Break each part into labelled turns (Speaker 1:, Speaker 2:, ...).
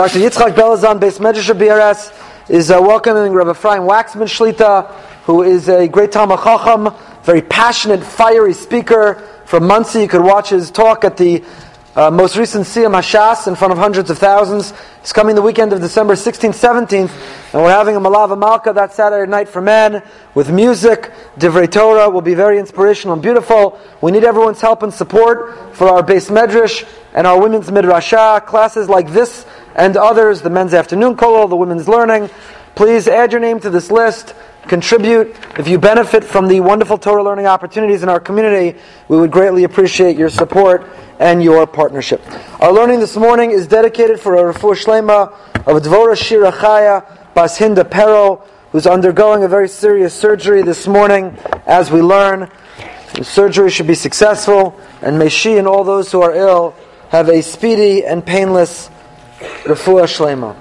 Speaker 1: Dr. Yitzchak Belazan, Beis Medrash BRS, is uh, welcoming Rabbi Ephraim Wachsman Shlita, who is a great Talmid Chacham, very passionate, fiery speaker from Monsey. You could watch his talk at the uh, most recent Siyum Hashas in front of hundreds of thousands. It's coming the weekend of December 16th, 17th, and we're having a Melava Malka that Saturday night for men with music. Divrei Torah will be very inspirational and beautiful. We need everyone's help and support for our beis medrash and our women's midrashah classes like this and others, the men's afternoon kol, the women's learning. Please add your name to this list contribute. If you benefit from the wonderful Torah learning opportunities in our community, we would greatly appreciate your support and your partnership. Our learning this morning is dedicated for a refuah shlema of Dvora Shira Chaya Bas Pero, who's undergoing a very serious surgery this morning as we learn. The surgery should be successful, and may she and all those who are ill have a speedy and painless refuah shlema.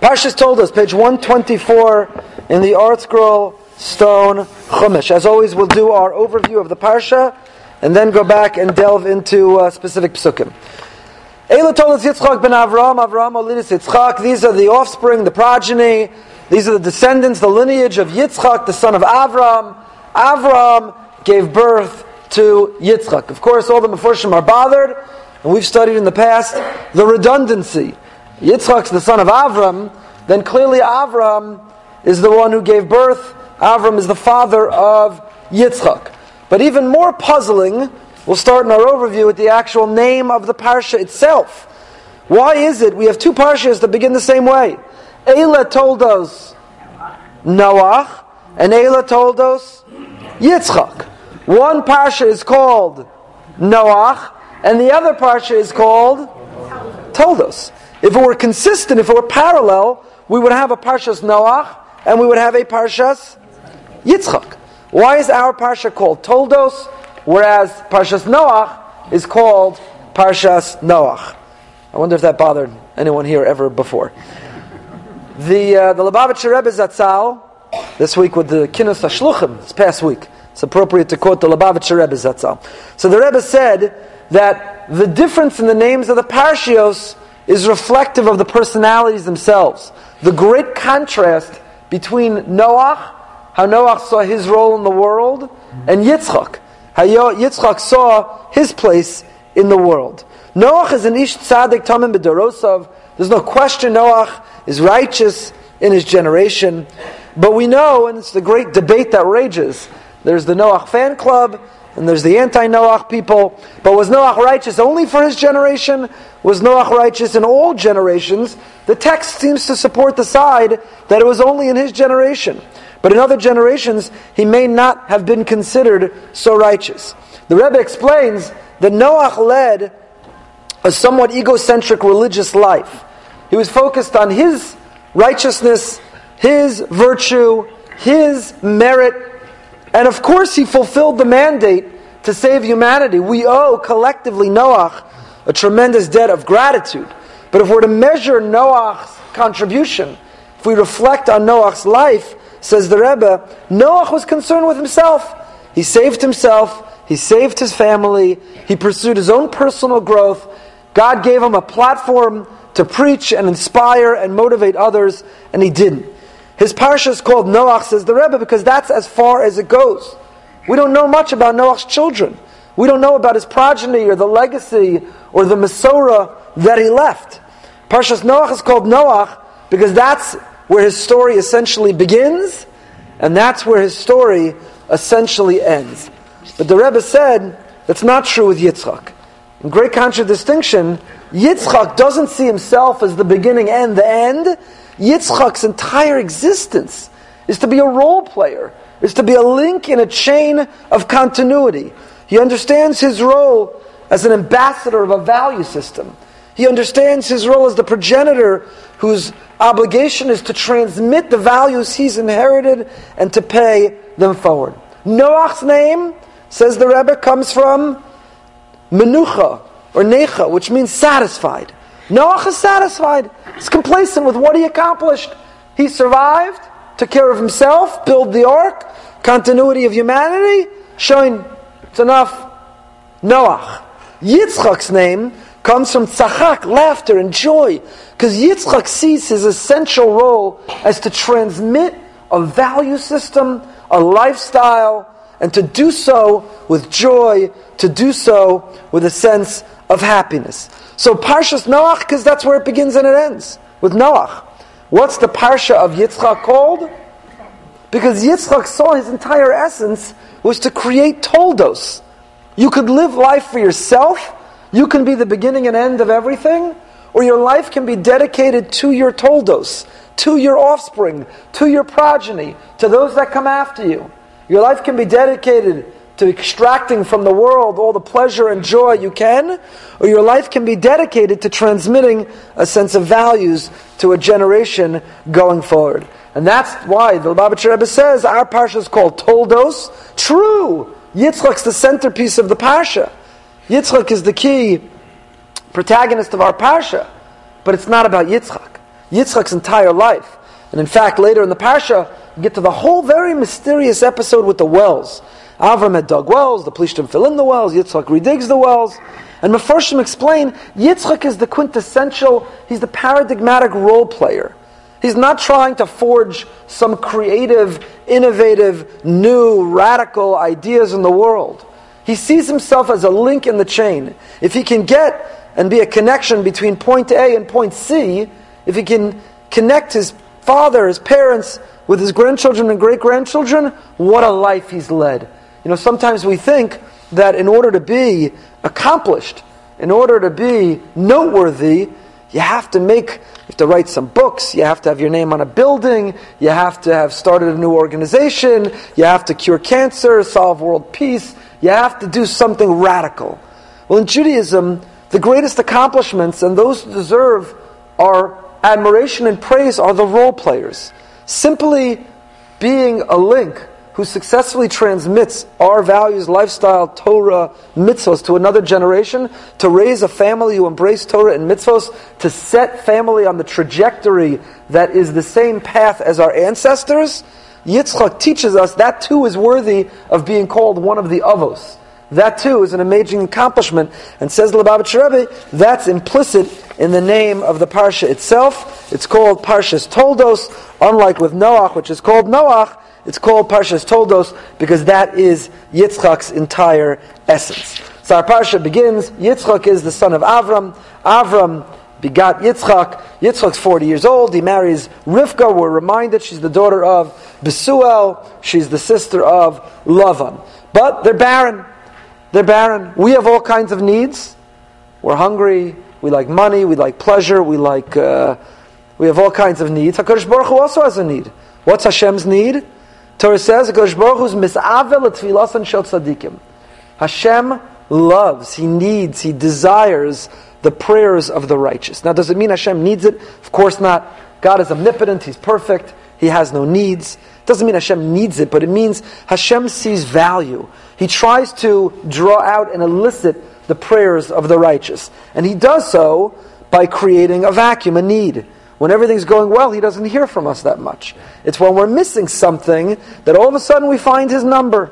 Speaker 1: Parshas Toldos, page 124 in the ArtScroll Stone Chumash. As always, we'll do our overview of the Parsha and then go back and delve into uh, specific psukim. Eileh Toldos Yitzchak ben Avram, Avram Olidis Yitzchak. These are the offspring, the progeny. These are the descendants, the lineage of Yitzchak, the son of Avram. Avram gave birth to Yitzchak. Of course, all the Mephoshim are bothered, and we've studied in the past the redundancy. Yitzchak's the son of Avram, then clearly Avram is the one who gave birth. Avram is the father of Yitzchak. But even more puzzling, we'll start in our overview with the actual name of the parsha itself. Why is it we have two parshas that begin the same way? Eileh Toldos Noach, and Eileh Toldos Yitzchak. One parsha is called Noach, and the other parsha is called Toldos. If it were consistent, if it were parallel, we would have a parshas Noach and we would have a Parshas Yitzchak. Why is our Parsha called Toldos, whereas Parshas Noach is called Parshas Noach? I wonder if that bothered anyone here ever before. The uh, the Lubavitcher Rebbe Zatzal this week with the Kinus Hashluchim this past week. It's appropriate to quote the Lubavitcher Rebbe Zatzal. So the Rebbe said that the difference in the names of the parshios is reflective of the personalities themselves. The great contrast between Noach, how Noach saw his role in the world, and Yitzchak, how Yitzchak saw his place in the world. Noach is an ish tzaddik tamim b'dorosov. There's no question Noach is righteous in his generation. But we know, and it's the great debate that rages, there's the Noach fan club, and there's the anti-Noach people. But was Noach righteous only for his generation? Was Noach righteous in all generations? The text seems to support the side that it was only in his generation. But in other generations, he may not have been considered so righteous. The Rebbe explains that Noach led a somewhat egocentric religious life. He was focused on his righteousness, his virtue, his merit, and of course he fulfilled the mandate to save humanity. We owe collectively Noach a tremendous debt of gratitude. But if we're to measure Noach's contribution, if we reflect on Noach's life, says the Rebbe, Noach was concerned with himself. He saved himself, he saved his family, he pursued his own personal growth. God gave him a platform to preach and inspire and motivate others, and he didn't. His parsha is called Noach, says the Rebbe, because that's as far as it goes. We don't know much about Noach's children. We don't know about his progeny or the legacy or the Masorah that he left. Parshas Noach is called Noach because that's where his story essentially begins, and that's where his story essentially ends. But the Rebbe said that's not true with Yitzchak. In great contradistinction, Yitzchak doesn't see himself as the beginning and the end. Yitzchak's entire existence is to be a role player, is to be a link in a chain of continuity. He understands his role as an ambassador of a value system. He understands his role as the progenitor whose obligation is to transmit the values he's inherited and to pay them forward. Noach's name, says the Rebbe, comes from menucha or necha, which means satisfied. Noach is satisfied. He's complacent with what he accomplished. He survived, took care of himself, built the ark, continuity of humanity, showing it's enough. Noach. Yitzchak's name comes from tzachak, laughter and joy. Because Yitzchak sees his essential role as to transmit a value system, a lifestyle, and to do so with joy, to do so with a sense of happiness. So Parshas Noach, because that's where it begins and it ends, with Noach. What's the Parsha of Yitzchak called? Because Yitzchak saw his entire essence was to create toldos. You could live life for yourself, you can be the beginning and end of everything, or your life can be dedicated to your toldos, to your offspring, to your progeny, to those that come after you. Your life can be dedicated to extracting from the world all the pleasure and joy you can, or your life can be dedicated to transmitting a sense of values to a generation going forward. And that's why the Lubavitcher Rebbe says our parsha is called Toldos. True, Yitzchak's the centerpiece of the parsha. Yitzchak is the key protagonist of our parsha, but it's not about Yitzchak. Yitzchak's entire life, and in fact, later in the parsha, we get to the whole very mysterious episode with the wells. Avram had dug wells, the Plishtim fill in the wells, Yitzchak redigs the wells. And Mefarshim explain, Yitzchak is the quintessential, he's the paradigmatic role player. He's not trying to forge some creative, innovative, new, radical ideas in the world. He sees himself as a link in the chain. If he can get and be a connection between point A and point C, if he can connect his father, his parents, with his grandchildren and great grandchildren, what a life he's led. You know, sometimes we think that in order to be accomplished, in order to be noteworthy, you have to make, you have to write some books, you have to have your name on a building, you have to have started a new organization, you have to cure cancer, solve world peace, you have to do something radical. Well, in Judaism, the greatest accomplishments and those who deserve our admiration and praise are the role players. Simply being a link who successfully transmits our values, lifestyle, Torah, mitzvahs to another generation, to raise a family who embrace Torah and mitzvahs, to set family on the trajectory that is the same path as our ancestors, Yitzchak teaches us that too is worthy of being called one of the avos. That too is an amazing accomplishment. And says the Lubavitcher Rebbe, that's implicit in the name of the Parsha itself. It's called Parshas Toldos, unlike with Noach, which is called Noach, it's called Parshas Toldos because that is Yitzchak's entire essence. So our Parsha begins, Yitzchak is the son of Avram. Avram begot Yitzchak. Yitzchak's 40 years old. He marries Rivka. We're reminded she's the daughter of Besuel. She's the sister of Lavan. But they're barren. They're barren. We have all kinds of needs. We're hungry. We like money. We like pleasure. We like. Uh, we have all kinds of needs. Hakadosh Baruch Hu also has a need. What's Hashem's need? Torah says Hakadosh Baruch Hu is misavel tfilasan shel tzadikim. Hashem loves. He needs. He desires the prayers of the righteous. Now, does it mean Hashem needs it? Of course not. God is omnipotent. He's perfect. He has no needs. It doesn't mean Hashem needs it, but it means Hashem sees value. He tries to draw out and elicit the prayers of the righteous. And he does so by creating a vacuum, a need. When everything's going well, he doesn't hear from us that much. It's when we're missing something that all of a sudden we find his number.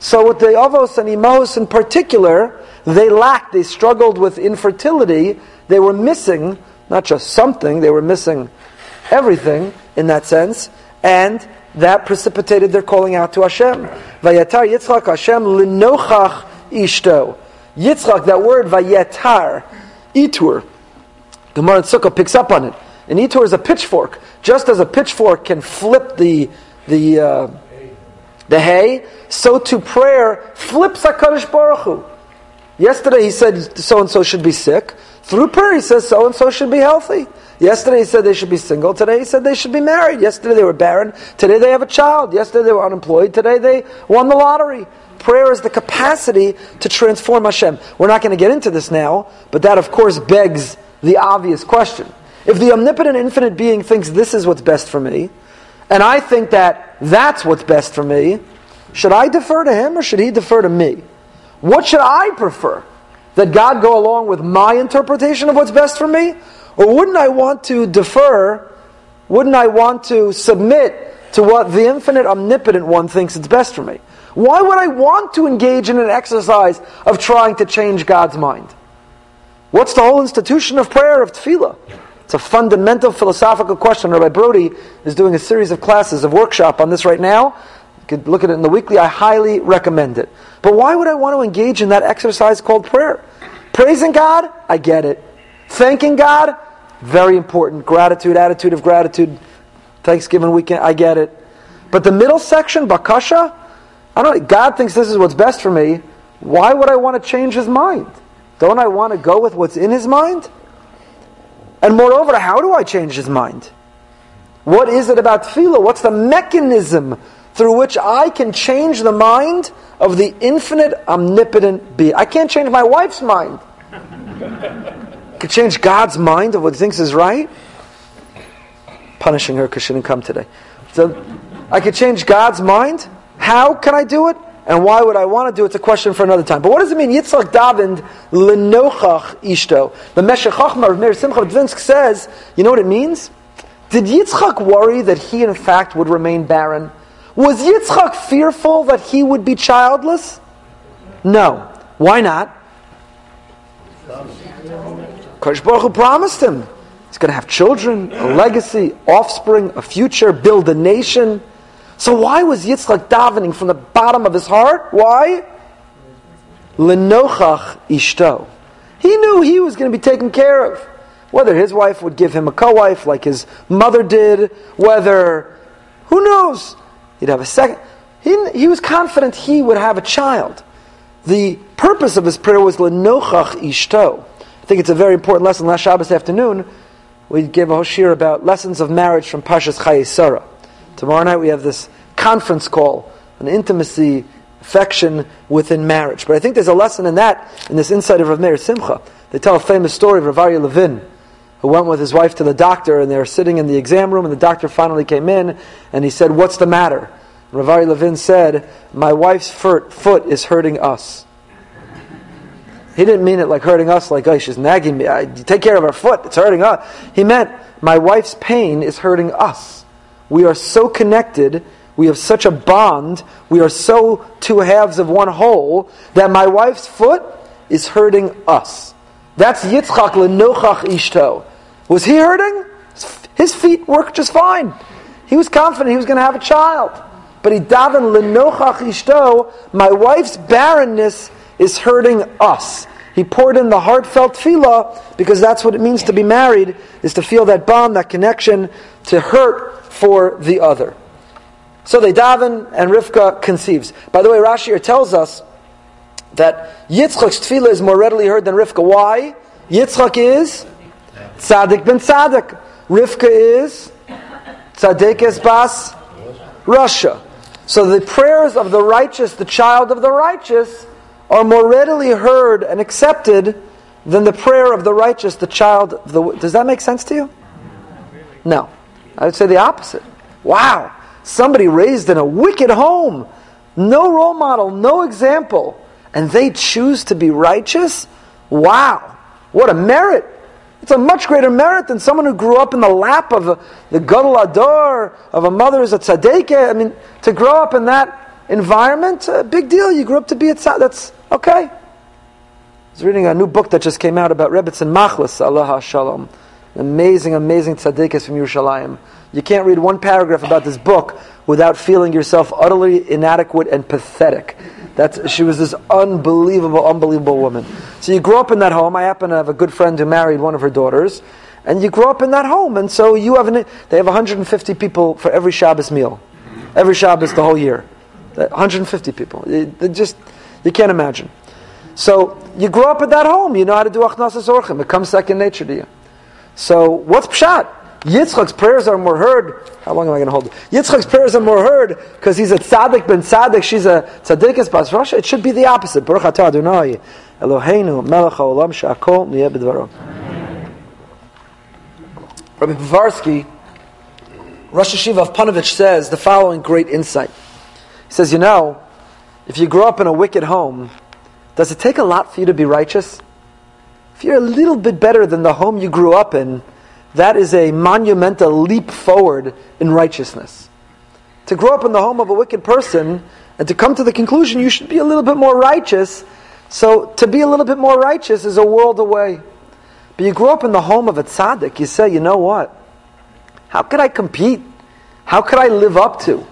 Speaker 1: So with the Avos and Imos in particular, they lacked, they struggled with infertility. They were missing not just something, they were missing everything in that sense. And that precipitated their calling out to Hashem. Vayatar Yitzchak Hashem linochach ishto. Yitzchak, that word vayatar, itur. Gemara and Sukkah picks up on it. An itur is a pitchfork. Just as a pitchfork can flip the the uh, the hay, so to prayer flips Hakadosh Baruch Hu. Yesterday he said so and so should be sick. Through prayer he says so and so should be healthy. Yesterday he said they should be single. Today he said they should be married. Yesterday they were barren. Today they have a child. Yesterday they were unemployed. Today they won the lottery. Prayer is the capacity to transform Hashem. We're not going to get into this now, but that of course begs the obvious question. If the omnipotent infinite being thinks this is what's best for me, and I think that that's what's best for me, should I defer to him or should he defer to me? What should I prefer? That God go along with my interpretation of what's best for me? Or wouldn't I want to defer? Wouldn't I want to submit to what the infinite omnipotent one thinks is best for me? Why would I want to engage in an exercise of trying to change God's mind? What's the whole institution of prayer, of tefillah? It's a fundamental philosophical question. Rabbi Brody is doing a series of classes, of workshop on this right now. You could look at it in the weekly. I highly recommend it. But why would I want to engage in that exercise called prayer? Praising God, I get it. Thanking God, very important. Gratitude, attitude of gratitude, Thanksgiving weekend, I get it. But the middle section, Bakasha, I don't God thinks this is what's best for me. Why would I want to change his mind? Don't I want to go with what's in his mind? And moreover, how do I change his mind? What is it about tefillah? What's the mechanism through which I can change the mind of the infinite, omnipotent being? I can't change my wife's mind. I can change God's mind of what he thinks is right. Punishing her because she didn't come today. So I could change God's mind. How can I do it? And why would I want to do it? It's a question for another time. But what does it mean? Yitzchak davened lenochach ishto. The Meshech Chochmah of Meir Simcha Dvinsk says, you know what it means? Did Yitzchak worry that he in fact would remain barren? Was Yitzchak fearful that he would be childless? No. Why not? Kodesh promised him. He's going to have children, a legacy, offspring, a future, build a nation. So why was Yitzchak davening from the bottom of his heart? Why? Lenochach ishto. He knew he was going to be taken care of. Whether his wife would give him a co-wife like his mother did, whether, who knows, he'd have a second. He, he was confident he would have a child. The purpose of his prayer was lenochach ishto. I think it's a very important lesson. Last Shabbos afternoon, we gave a hoshir about lessons of marriage from Parshas Chayei Sarah. Tomorrow night we have this conference call, an intimacy, affection within marriage. But I think there's a lesson in that, in this insight of Rav Meir Simcha. They tell a famous story of Rav Aryeh Levin, who went with his wife to the doctor, and they were sitting in the exam room, and the doctor finally came in, and he said, What's the matter? Rav Aryeh Levin said, My wife's foot is hurting us. He didn't mean it like hurting us, like, oh, she's nagging me. I, take care of her foot, it's hurting us. He meant, my wife's pain is hurting us. We are so connected. We have such a bond. We are so two halves of one whole that my wife's foot is hurting us. That's Yitzchak lenochach ishto. Was he hurting? His feet worked just fine. He was confident he was going to have a child. But he davened lenochach ishto. My wife's barrenness is hurting us. He poured in the heartfelt tefillah because that's what it means to be married, is to feel that bond, that connection, to hurt for the other. So they daven, and Rivka conceives. By the way, Rashi tells us that Yitzchak's tefillah is more readily heard than Rivka. Why? Yitzchak is tzaddik ben tzaddik. Rivka is tzaddik bas rasha. So the prayers of the righteous, the child of the righteous, are more readily heard and accepted than the prayer of the righteous, the child. The, does that make sense to you? No. I would say the opposite. Wow, somebody raised in a wicked home, no role model, no example, and they choose to be righteous? Wow, what a merit! It's a much greater merit than someone who grew up in the lap of a, the Gadol Hador, of a mother who's a tzaddik. I mean, to grow up in that environment, a big deal. You grew up to be a tzaddik. That's okay. I was reading a new book that just came out about Rebbetzin Machlis, Allah Shalom. Amazing, amazing tzaddikas from Yerushalayim. You can't read one paragraph about this book without feeling yourself utterly inadequate and pathetic. That's, she was this unbelievable, unbelievable woman. So you grow up in that home. I happen to have a good friend who married one of her daughters, and you grow up in that home. And so you have an, they have 150 people for every Shabbos meal, every Shabbos the whole year. 150 people. They just you can't imagine. So you grow up in that home. You know how to do achnasas orchim. It comes second nature to you. So what's pshat? Yitzchak's prayers are more heard. How long am I going to hold it? Yitzchak's prayers are more heard because he's a tzaddik ben tzaddik. She's a tzaddikis bas rasha. It should be the opposite. Baruch atah Adonai Eloheinu melech haolam she'akol niyeh b'dvaro. Rabbi Povarsky, Rosh Hayeshiva of Ponevezh says the following great insight. He says, you know, if you grow up in a wicked home, does it take a lot for you to be righteous? If you're a little bit better than the home you grew up in, that is a monumental leap forward in righteousness. To grow up in the home of a wicked person and to come to the conclusion you should be a little bit more righteous, so to be a little bit more righteous is a world away. but you grow up in the home of a tzaddik, you say, you know what? How could I compete? How could I live up to?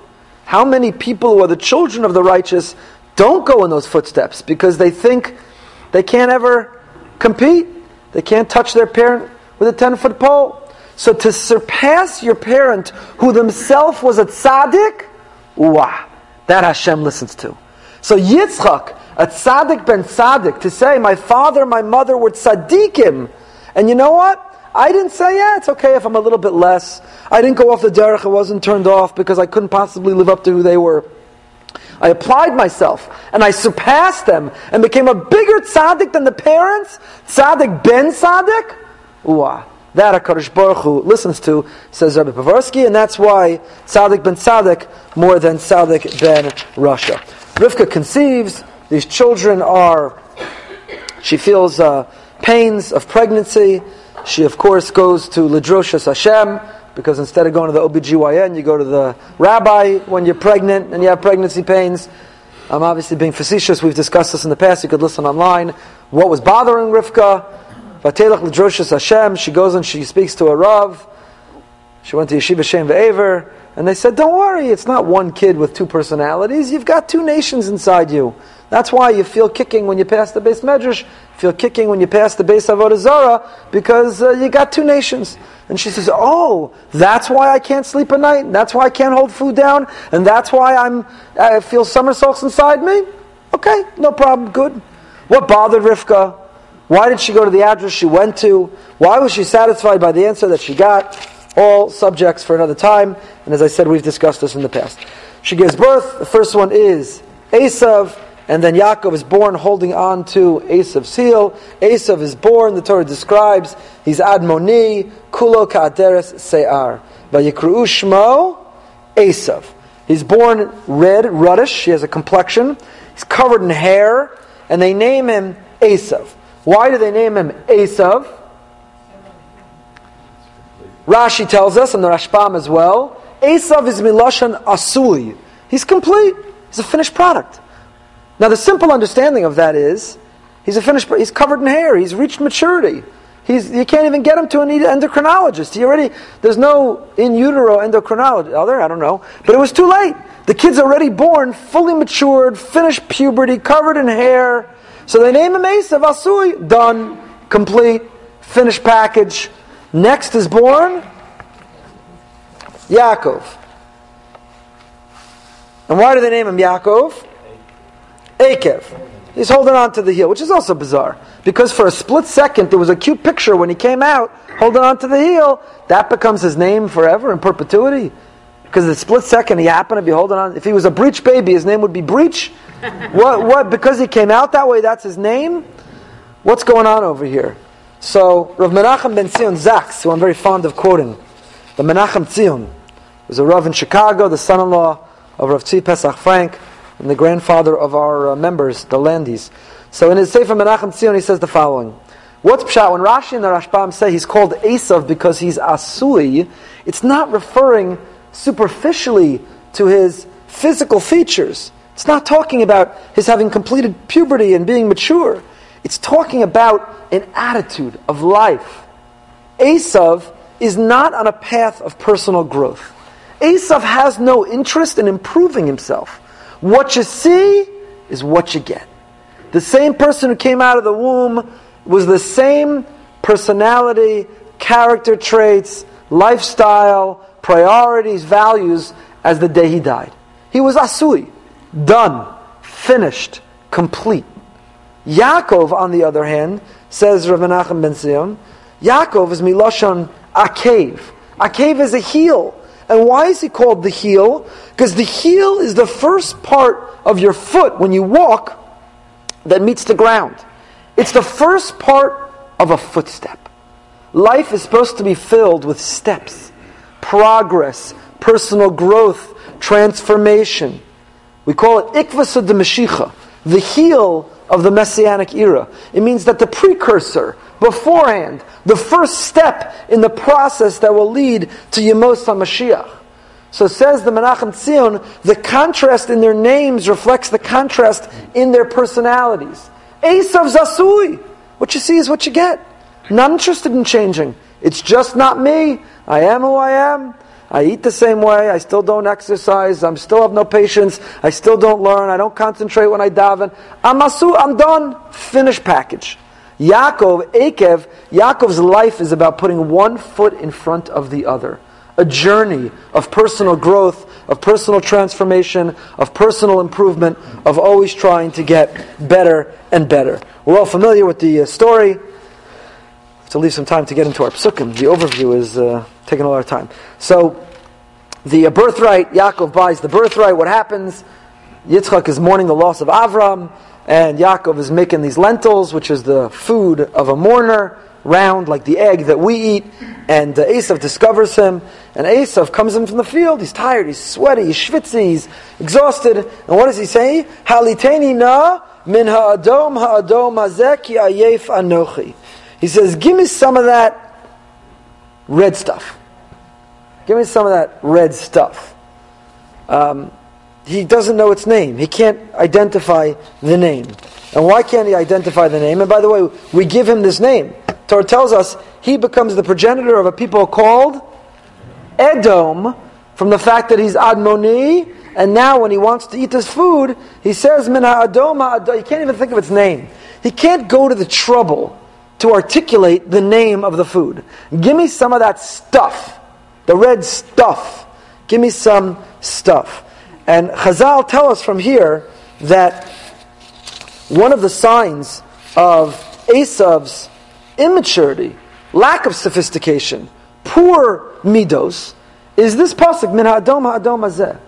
Speaker 1: How many people who are the children of the righteous don't go in those footsteps because they think they can't ever compete? They can't touch their parent with a 10 foot pole. So to surpass your parent who themselves was a tzaddik, wow, that Hashem listens to. So Yitzchak, a tzaddik ben tzaddik, to say, my father, my mother were tzaddikim. And you know what? I didn't say, yeah, it's okay if I'm a little bit less. I didn't go off the derech, I wasn't turned off because I couldn't possibly live up to who they were. I applied myself and I surpassed them and became a bigger tzaddik than the parents. Tzaddik ben tzaddik. Wow. That HaKadosh Baruch Hu listens to, says Rabbi Povarsky, and that's why tzaddik ben tzaddik more than tzaddik ben rasha. Rivka conceives, these children are, she feels uh, pains of pregnancy. She, of course, goes to Ladroshas Hashem, because instead of going to the OBGYN, you go to the rabbi when you're pregnant and you have pregnancy pains. I'm obviously being facetious. We've discussed this in the past. You could listen online. What was bothering Rivka? Vatelach Ladroshas Hashem. She goes and she speaks to a Rav. She went to Yeshiva Shem Ve'aver. And they said, don't worry, it's not one kid with two personalities. You've got two nations inside you. That's why you feel kicking when you pass the beis medrash, feel kicking when you pass the base avodah zara, because uh, you got two nations. And she says, "Oh, that's why I can't sleep at night. That's why I can't hold food down, and that's why I'm I feel somersaults inside me." Okay, no problem. Good. What bothered Rivka? Why did she go to the address she went to? Why was she satisfied by the answer that she got? All subjects for another time. And as I said, we've discussed this in the past. She gives birth. The first one is Esav. And then Yaakov is born holding on to Esav's heel. Esav is born, the Torah describes, he's Admoni, Kulo Ka'aderes Se'ar. Vayikru'u Shmo, Esav. He's born red, ruddish, he has a complexion, he's covered in hair, and they name him Esav. Why do they name him Esav? Rashi tells us, and the Rashbam as well, Esav is Miloshan Asui. He's complete. He's a finished product. Now, the simple understanding of that is he's a finished, he's covered in hair, he's reached maturity. He's, you can't even get him to an endocrinologist. He already, there's no in utero endocrinologist. Are there? I don't know. But it was too late. The kid's already born, fully matured, finished puberty, covered in hair. So they name him Esav Asui. Done, complete, finished package. Next is born Yaakov. And why do they name him Yaakov? Akev. He's holding on to the heel, which is also bizarre. Because for a split second, there was a cute picture when he came out, holding on to the heel. That becomes his name forever in perpetuity. Because the split second he happened to be holding on. If he was a breech baby, his name would be Breech. what, what, because he came out that way, that's his name? What's going on over here? So, Rav Menachem ben Zion Zaks, who I'm very fond of quoting, the Menachem Zion, was a Rav in Chicago, the son in law of Rav Tzvi Pesach Frank and the grandfather of our uh, members, the Landis. So in his Sefer Menachem Tzion, he says the following. What's Pshat? When Rashi and the Rashbam say he's called Esav because he's Asui, it's not referring superficially to his physical features. It's not talking about his having completed puberty and being mature. It's talking about an attitude of life. Esav is not on a path of personal growth. Esav has no interest in improving himself. What you see is what you get. The same person who came out of the womb was the same personality, character traits, lifestyle, priorities, values as the day he died. He was Asui, done, finished, complete. Yaakov, on the other hand, says Rav Menachem ben Zion, Yaakov is Miloshon Akev. Akev is a heel. And why is he called the heel? Because the heel is the first part of your foot when you walk that meets the ground. It's the first part of a footstep. Life is supposed to be filled with steps, progress, personal growth, transformation. We call it ikvasa de Mashiach, the heel of the Messianic era. It means that the precursor, beforehand, the first step in the process that will lead to Yemos HaMashiach. So says the Menachem Tzion, the contrast in their names reflects the contrast in their personalities. Esav Zasui. What you see is what you get. Not interested in changing. It's just not me. I am who I am. I eat the same way. I still don't exercise. I'm still have no patience. I still don't learn. I don't concentrate when I daven. I'm asu. I'm done. Finished package. Yaakov, Akev, Yaakov's life is about putting one foot in front of the other. A journey of personal growth, of personal transformation, of personal improvement, of always trying to get better and better. We're all familiar with the uh, story. To leave some time to get into our psukim. The overview is uh, taking a lot of time. So, the birthright, Yaakov buys the birthright. What happens? Yitzchak is mourning the loss of Avram, and Yaakov is making these lentils, which is the food of a mourner, round like the egg that we eat. And uh, discovers him, and Esav comes in from the field. He's tired, he's sweaty, he's schwitzy, he's exhausted. And what does he say? Haliteni na min ha'adom ha'adom ayef anochi. He says, Give me some of that red stuff. Give me some of that red stuff. Um, he doesn't know its name. He can't identify the name. And why can't he identify the name? And by the way, we give him this name. Torah tells us he becomes the progenitor of a people called Edom from the fact that he's Admoni. And now when he wants to eat this food, he says, Min ha'adom. He can't even think of its name. He can't go to the trouble to articulate the name of the food. Give me some of that stuff, the red stuff. Give me some stuff. And Chazal tell us from here that one of the signs of Esav's immaturity, lack of sophistication, poor midos, is this pasuk min ha'adom ha'adom hazeh.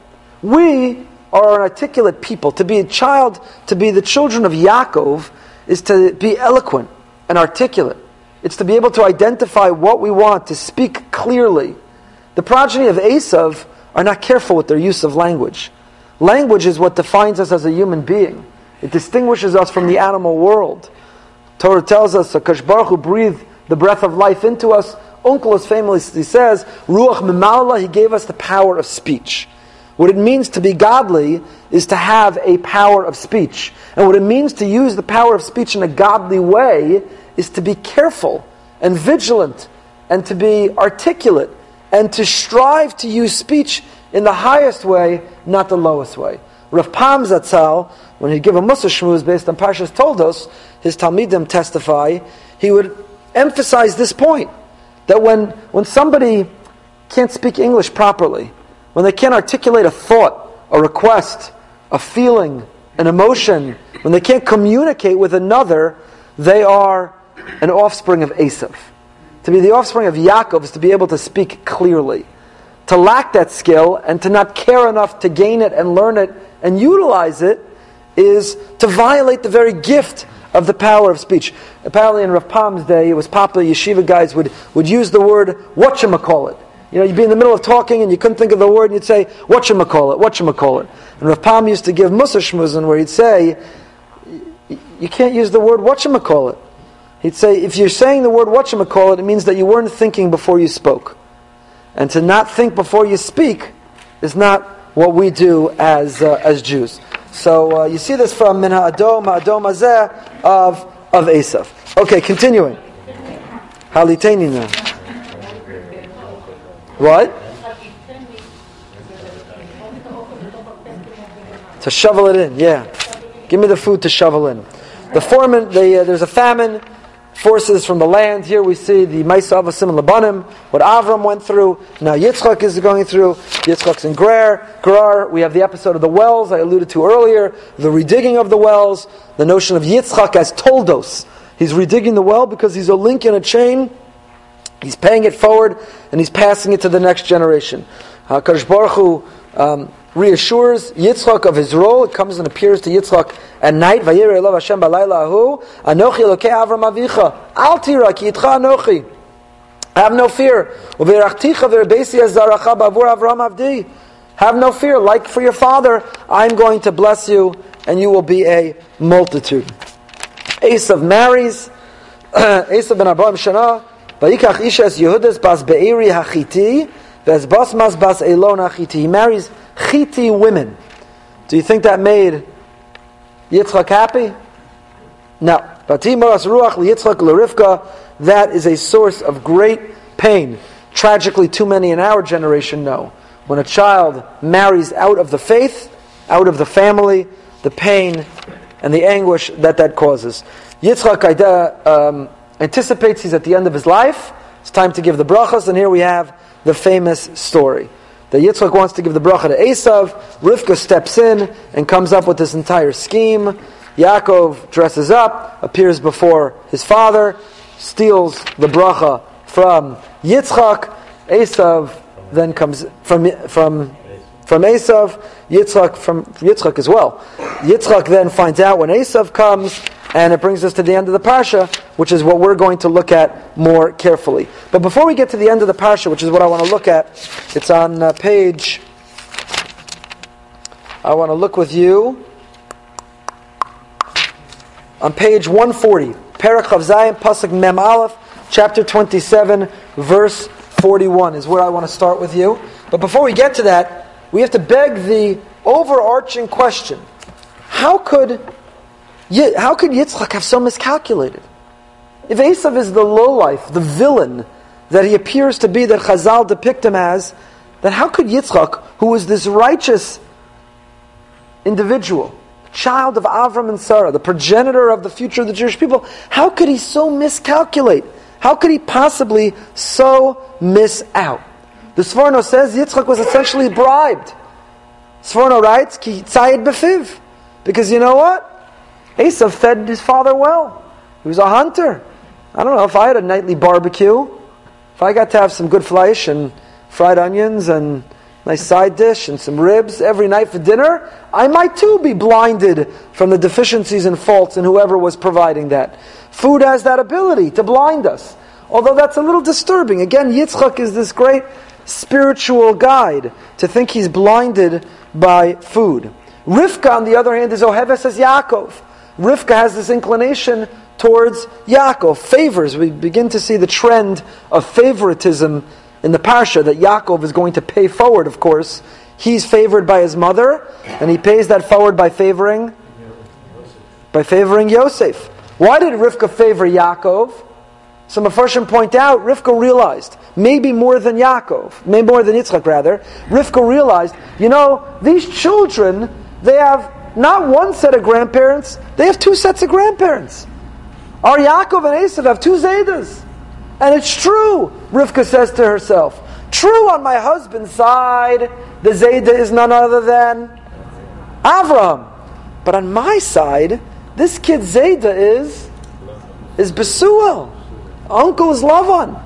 Speaker 1: We are an articulate people. To be a child, to be the children of Yaakov, is to be eloquent and articulate. It's to be able to identify what we want, to speak clearly. The progeny of Esav are not careful with their use of language. Language is what defines us as a human being. It distinguishes us from the animal world. Torah tells us, Akash Baruch Hu breathed the breath of life into us. Onkelos famously says, Ruach Mimala, he gave us the power of speech. What it means to be godly is to have a power of speech. And what it means to use the power of speech in a godly way is to be careful and vigilant and to be articulate and to strive to use speech in the highest way, not the lowest way. Rav Pam Zatzal, when he'd give a Mussar Shmuz based on Parshas Toldos, his Talmidim testify, he would emphasize this point that when, when somebody can't speak English properly, when they can't articulate a thought, a request, a feeling, an emotion, when they can't communicate with another, they are an offspring of Esav. To be the offspring of Yaakov is to be able to speak clearly. To lack that skill and to not care enough to gain it and learn it and utilize it is to violate the very gift of the power of speech. Apparently in Rav Pam's day, it was popular, yeshiva guys would, would use the word whatchamacallit. You know, you'd be in the middle of talking and you couldn't think of the word and you'd say, whatchamacallit, whatchamacallit. And Rav Pam used to give Mussar Shmuzin where he'd say, you can't use the word whatchamacallit. He'd say, if you're saying the word whatchamacallit, it means that you weren't thinking before you spoke. And to not think before you speak is not what we do as, uh, as Jews. So uh, you see this from Min Ha'adom, Ha'adom Azeh of, of Esav. Okay, continuing. Haliteni. What? To shovel it in, yeah. Give me the food to shovel in. The foreman, the, uh, there's a famine forces from the land. Here we see the Maisa Avasim and Labanim, what Avram went through. Now Yitzchak is going through. Yitzchak's in Gerar. Gerar, we have the episode of the wells I alluded to earlier, the redigging of the wells, the notion of Yitzchak as toldos. He's redigging the well because he's a link in a chain. He's paying it forward and he's passing it to the next generation. Baruch Hu, um, reassures Yitzchak of his role. It comes and appears to Yitzchak at night. Vayir Elav Hashem balayla ahu. Anochi lokei Avram avicha. Al tira ki itcha anochi. Have no fear. Uverachticha v'rebesi azaracha bavur Avram avdi. Have no fear. Like for your father, I'm going to bless you, and you will be a multitude. Esav marries. Esav ben Abraham Shana. Vayikach ishes Yehudas bas be'eri hachiti. Bas mas bas elona hachiti. He marries Chiti women. Do you think that made Yitzchak happy? No. Ruach liyitzchak that is a source of great pain. Tragically, too many in our generation know. When a child marries out of the faith, out of the family, the pain and the anguish that that causes. Yitzchak um, anticipates he's at the end of his life. It's time to give the brachas, and here we have the famous story. That Yitzchak wants to give the bracha to Esav. Rivka steps in and comes up with this entire scheme. Yaakov dresses up, appears before his father, steals the bracha from Yitzchak. Esav then comes from from from Esav. Yitzchak from Yitzchak as well. Yitzchak then finds out when Esav comes, and it brings us to the end of the parsha, which is what we're going to look at more carefully. But before we get to the end of the parsha, which is what I want to look at, it's on uh, page. I want to look with you on page 140, Perach of Zion, Pasuk Mem Aleph, chapter 27, verse 41 is where I want to start with you. But before we get to that, we have to beg the overarching question: How could how could Yitzchak have so miscalculated? If Esav is the lowlife, the villain that he appears to be, that Chazal depict him as, then how could Yitzchak, who was this righteous individual, child of Avram and Sarah, the progenitor of the future of the Jewish people, how could he so miscalculate? How could he possibly so miss out? The Sforno says Yitzchak was essentially bribed. Sforno writes, Ki befiv. Because you know what? Esav fed his father well. He was a hunter. I don't know, if I had a nightly barbecue, if I got to have some good flesh and fried onions and nice side dish and some ribs every night for dinner, I might too be blinded from the deficiencies and faults in whoever was providing that. Food has that ability to blind us. Although that's a little disturbing. Again, Yitzchak is this great spiritual guide to think he's blinded by food. Rivka, on the other hand, is Oheves as Yaakov. Rivka has this inclination towards Yaakov, favors. We begin to see the trend of favoritism in the parsha that Yaakov is going to pay forward, of course. He's favored by his mother, and he pays that forward by favoring by favoring Yosef. Why did Rivka favor Yaakov? Some Mepharshim point out, Rivka realized, maybe more than Yaakov, maybe more than Yitzchak rather, Rivka realized, you know, these children, they have not one set of grandparents, they have two sets of grandparents. Our Yaakov and Esav have two Zaydas. And it's true, Rivka says to herself. True on my husband's side, the Zayda is none other than Avram. But on my side, this kid Zayda is, is Besuel. Uncle is Lavan.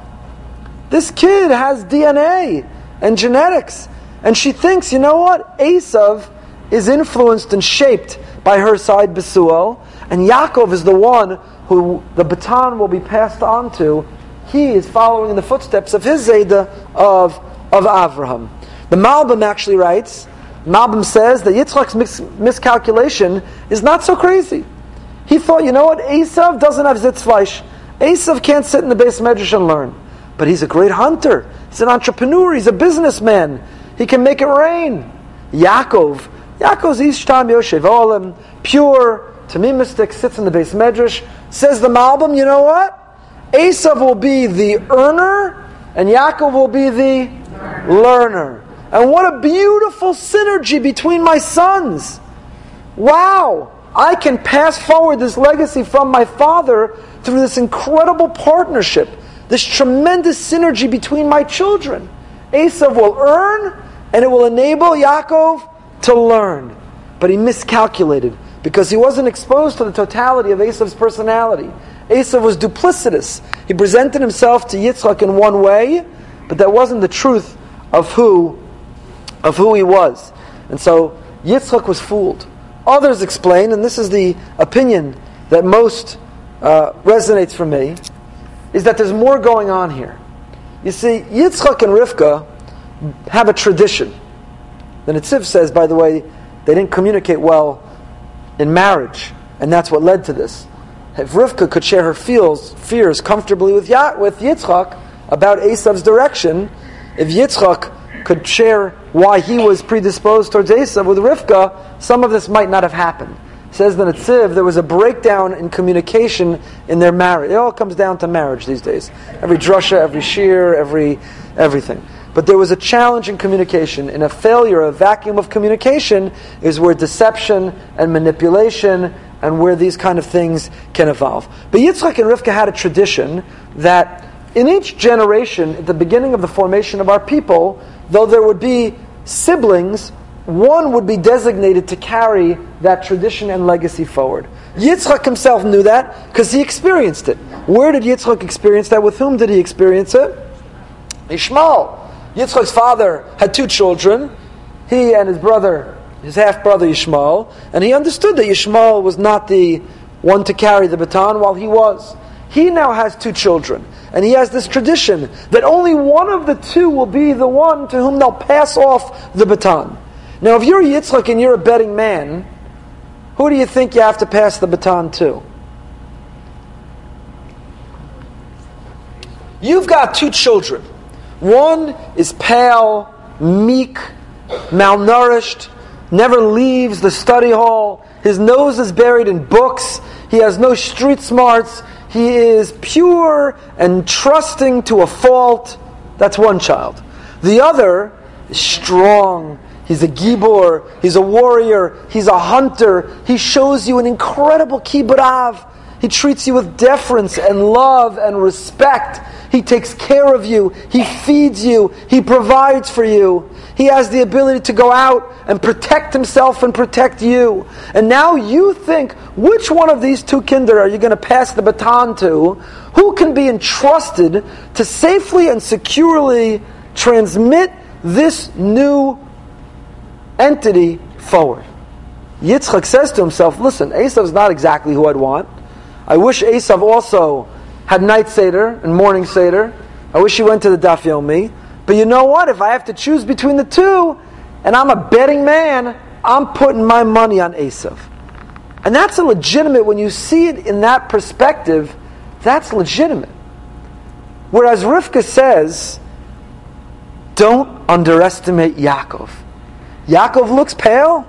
Speaker 1: This kid has DNA and genetics. And she thinks, you know what? Esav is influenced and shaped by her side Besuel. And Yaakov is the one who the baton will be passed on to. He is following in the footsteps of his Zayda of, of Avraham. The Malbim actually writes, Malbim says that Yitzchak's mis- miscalculation is not so crazy. He thought, you know what? Esav doesn't have zitzfleisch. Esav can't sit in the beis medrash and learn. But he's a great hunter. He's an entrepreneur. He's a businessman. He can make it rain. Yaakov, Yaakov's Ishtam Yoshev Olim, pure, Tamimistic, sits in the beis medrash. Says the Malbim, you know what? Esav will be the earner, and Yaakov will be the learner. And what a beautiful synergy between my sons. Wow! I can pass forward this legacy from my father through this incredible partnership, this tremendous synergy between my children. Esav will earn, and it will enable Yaakov to learn. But he miscalculated because he wasn't exposed to the totality of Esav's personality. Esav was duplicitous. He presented himself to Yitzchak in one way, but that wasn't the truth of who, of who he was. And so Yitzchak was fooled. Others explain, and this is the opinion that most uh, resonates for me, is that there's more going on here. You see, Yitzchak and Rivka have a tradition. The Netziv says, by the way, they didn't communicate well in marriage, and that's what led to this. If Rivka could share her feels, fears comfortably with, ya, with Yitzchak about Esav's direction, if Yitzchak could share why he was predisposed towards Esav with Rivka, some of this might not have happened. says the Netziv, there was a breakdown in communication in their marriage. It all comes down to marriage these days. Every drusha, every shear, every everything. But there was a challenge in communication. In a failure, a vacuum of communication is where deception and manipulation and where these kind of things can evolve. But Yitzchak and Rivka had a tradition that in each generation, at the beginning of the formation of our people, though there would be siblings, one would be designated to carry that tradition and legacy forward. Yitzchak himself knew that because he experienced it. Where did Yitzchak experience that? With whom did he experience it? Ishmael. Yitzchak's father had two children, he and his brother, his half brother Yishmael, and he understood that Yishmael was not the one to carry the baton while he was. He now has two children, and he has this tradition that only one of the two will be the one to whom they'll pass off the baton. Now, if you're Yitzchak and you're a betting man, who do you think you have to pass the baton to? You've got two children. One is pale, meek, malnourished, never leaves the study hall. His nose is buried in books. He has no street smarts. He is pure and trusting to a fault. That's one child. The other is strong. He's a gibor. He's a warrior. He's a hunter. He shows you an incredible kibbud av. He treats you with deference and love and respect. He takes care of you. He feeds you. He provides for you. He has the ability to go out and protect himself and protect you. And now you think, which one of these two kinder are you going to pass the baton to? Who can be entrusted to safely and securely transmit this new entity forward? Yitzchak says to himself, listen, Esav's not exactly who I'd want. I wish Esav also had night Seder and morning Seder. I wish he went to the Daf Yomi. But you know what? If I have to choose between the two, and I'm a betting man, I'm putting my money on Esav. And that's a legitimate, when you see it in that perspective, that's legitimate. Whereas Rivka says, don't underestimate Yaakov. Yaakov looks pale.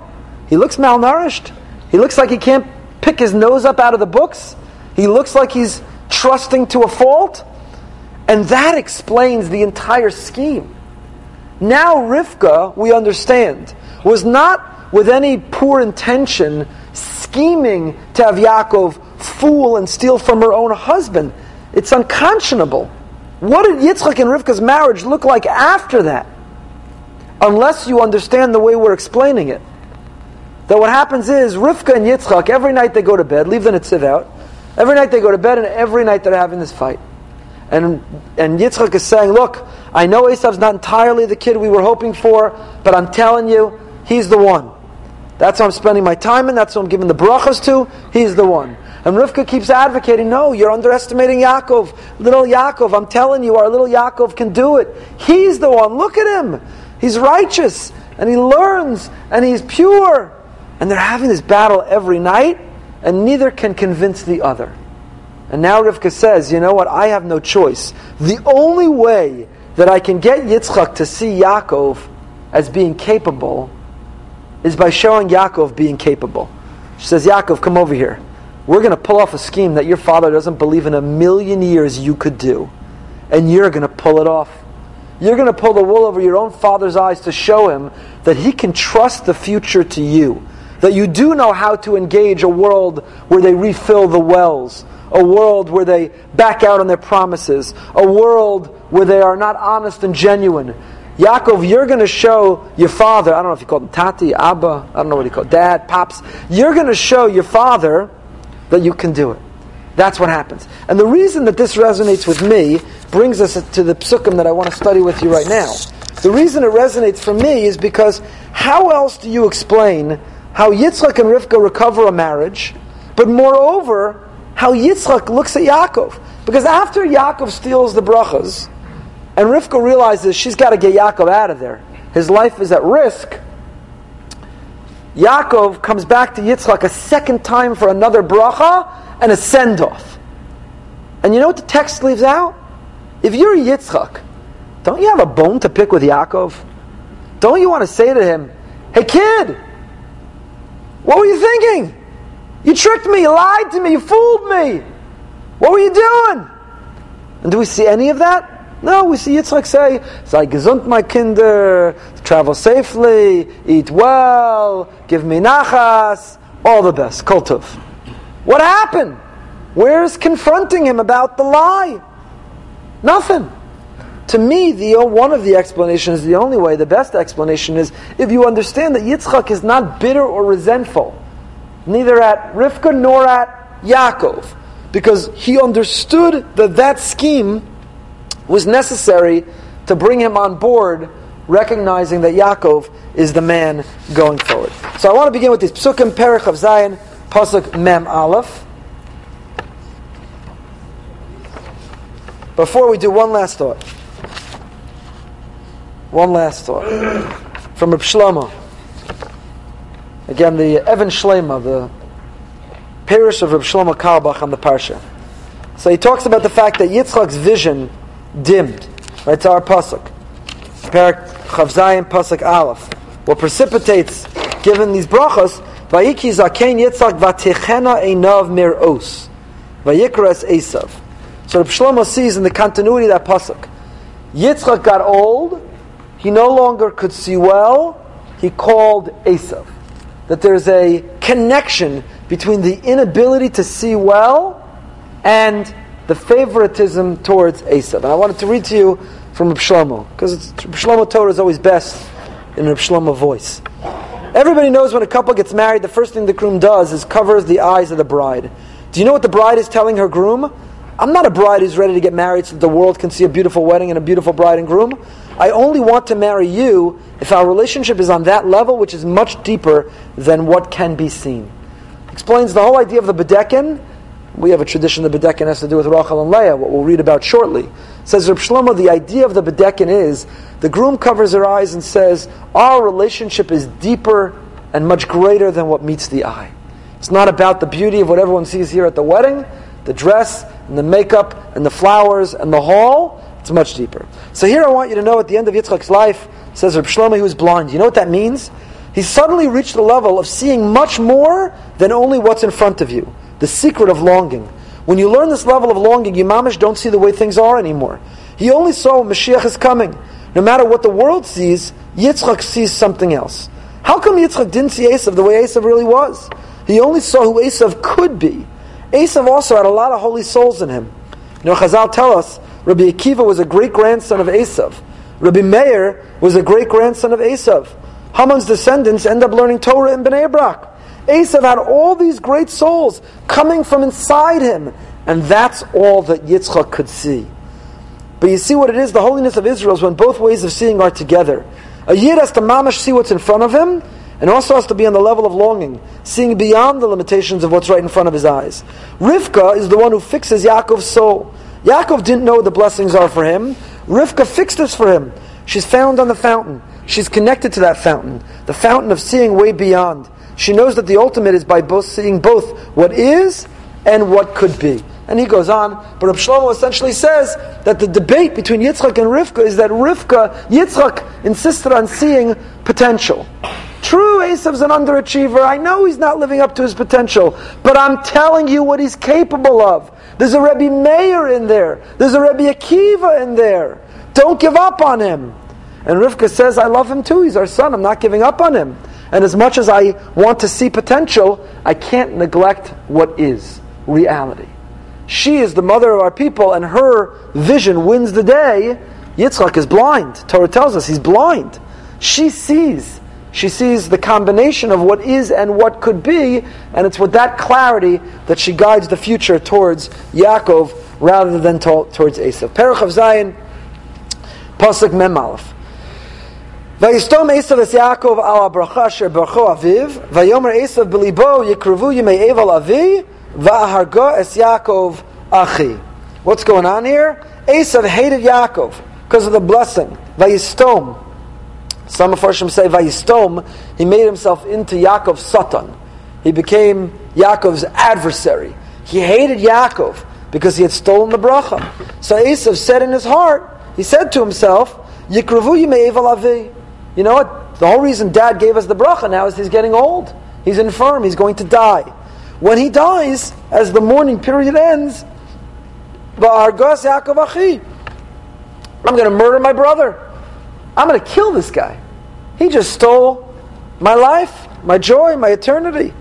Speaker 1: He looks malnourished. He looks like he can't pick his nose up out of the books. He looks like he's trusting to a fault. And that explains the entire scheme. Now, Rivka, we understand, was not with any poor intention scheming to have Yaakov fool and steal from her own husband. It's unconscionable. What did Yitzchak and Rivka's marriage look like after that? Unless you understand the way we're explaining it. That what happens is Rivka and Yitzchak, every night they go to bed, leave the Netziv out, Every night they go to bed, and every night they're having this fight. And, and Yitzchak is saying, Look, I know Esav's not entirely the kid we were hoping for, but I'm telling you, he's the one. That's who I'm spending my time in, that's who I'm giving the brachas to, he's the one. And Rivka keeps advocating, no, you're underestimating Yaakov. Little Yaakov, I'm telling you, our little Yaakov can do it. He's the one. Look at him. He's righteous, and he learns, and he's pure. And they're having this battle every night and neither can convince the other. And now Rivka says, you know what, I have no choice. The only way that I can get Yitzchak to see Yaakov as being capable is by showing Yaakov being capable. She says, Yaakov, come over here. We're going to pull off a scheme that your father doesn't believe in a million years you could do. And you're going to pull it off. You're going to pull the wool over your own father's eyes to show him that he can trust the future to you that you do know how to engage a world where they refill the wells, a world where they back out on their promises, a world where they are not honest and genuine. Yaakov, you're going to show your father, I don't know if you call him Tati, Abba, I don't know what he called, Dad, Pops, you're going to show your father that you can do it. That's what happens. And the reason that this resonates with me brings us to the psukim that I want to study with you right now. The reason it resonates for me is because how else do you explain how Yitzchak and Rivka recover a marriage, but moreover, how Yitzchak looks at Yaakov. Because after Yaakov steals the brachas, and Rivka realizes she's got to get Yaakov out of there, his life is at risk. Yaakov comes back to Yitzchak a second time for another bracha and a send off. And you know what the text leaves out? If you're Yitzchak, don't you have a bone to pick with Yaakov? Don't you want to say to him, hey kid, what were you thinking? You tricked me, you lied to me, you fooled me. What were you doing? And do we see any of that? No, we see Yitzchak say, sei gesund, my kinder, travel safely, eat well, give me nachas, all the best, kultov. What happened? Where's confronting him about the lie? Nothing. To me, the one of the explanations, the only way, the best explanation is if you understand that Yitzchak is not bitter or resentful, neither at Rivka nor at Yaakov, because he understood that that scheme was necessary to bring him on board, recognizing that Yaakov is the man going forward. So I want to begin with this Psukim Perek Chaf Zayin, Pasuk Mem Aleph. Before we do one last thought. One last thought. From Reb Shlomo. Again, the Evan Shlema, the perush of Reb Shlomo Carlebach on the Parsha. So he talks about the fact that Yitzchak's vision dimmed. Right, it's our pasuk. Perak Chavzayim pasuk Aleph. What precipitates, given these brachos, Vayiki zakein Yitzchak vatechena einav mir'os. Vayikras Esav. So Reb Shlomo sees in the continuity of that pasuk. Yitzchak got old. He no longer could see well. He called Esav. That there's a connection between the inability to see well and the favoritism towards Esav. And I wanted to read to you from Shlomo, because Shlomo Torah is always best in Reb Shlomo voice. Everybody knows when a couple gets married, the first thing the groom does is covers the eyes of the bride. Do you know what the bride is telling her groom? I'm not a bride who's ready to get married so the world can see a beautiful wedding and a beautiful bride and groom. I only want to marry you if our relationship is on that level, which is much deeper than what can be seen. Explains the whole idea of the bedeken we have a tradition the Bedeken has to do with Rachel and Leah, what we'll read about shortly. Says Reb Shlomo, the idea of the Bedeken is the groom covers her eyes and says, Our relationship is deeper and much greater than what meets the eye. It's not about the beauty of what everyone sees here at the wedding, the dress, and the makeup, and the flowers, and the hall. It's much deeper. So here I want you to know at the end of Yitzchak's life, says Reb Shlomo, he was blind. You know what that means? He suddenly reached the level of seeing much more than only what's in front of you the secret of longing. When you learn this level of longing, you mamish don't see the way things are anymore. He only saw Mashiach is coming. No matter what the world sees, Yitzchak sees something else. How come Yitzchak didn't see Esav the way Esav really was? He only saw who Esav could be. Esav also had a lot of holy souls in him. You know, Chazal tell us Rabbi Akiva was a great grandson of Esav. Rabbi Meir was a great grandson of Esav. Haman's descendants end up learning Torah in Bnei Brak. Esav had all these great souls coming from inside him, and that's all that Yitzchak could see. But you see what it is? The holiness of Israel is when both ways of seeing are together. A Yid has to mamash see what's in front of him, and also has to be on the level of longing, seeing beyond the limitations of what's right in front of his eyes. Rivka is the one who fixes Yaakov's soul. Yaakov didn't know what the blessings are for him. Rivka fixed this for him. She's found on the fountain. She's connected to that fountain, the fountain of seeing way beyond. She knows that the ultimate is by both seeing both what is and what could be. And he goes on, but Reb Shlomo essentially says that the debate between Yitzchak and Rivka is that Rivka, Yitzchak insisted on seeing potential. True, Esav's an underachiever. I know he's not living up to his potential, but I'm telling you what he's capable of. There's a Rebbe Meir in there. There's a Rebbe Akiva in there. Don't give up on him. And Rivka says, I love him too. He's our son. I'm not giving up on him. And as much as I want to see potential, I can't neglect what is reality. She is the mother of our people, and her vision wins the day. Yitzchak is blind. Torah tells us he's blind. She sees. She sees the combination of what is and what could be, and it's with that clarity that she guides the future towards Yaakov rather than to- towards Esav. Perek Chaf Zayin, Pasuk Mem Aleph. Vayistom Esav es Yaakov al הברכה אשר bracho aviv. Vayomer Esav בליבו יקרבו ימי eval אבי, ואהרגו es Yaakov achi. What's going on here? Esav hated Yaakov because of the blessing. Vayistom. Some of Farshim say Vayistom, he made himself into Yaakov's Satan. He became Yaakov's adversary. He hated Yaakov because he had stolen the bracha. So Esav said in his heart, he said to himself, Yikravu yimei avi. You know what? The whole reason dad gave us the bracha now is he's getting old. He's infirm. He's going to die. when he dies, as the mourning period ends, I'm going to murder my brother. I'm going to kill this guy. He just stole my life, my joy, my eternity.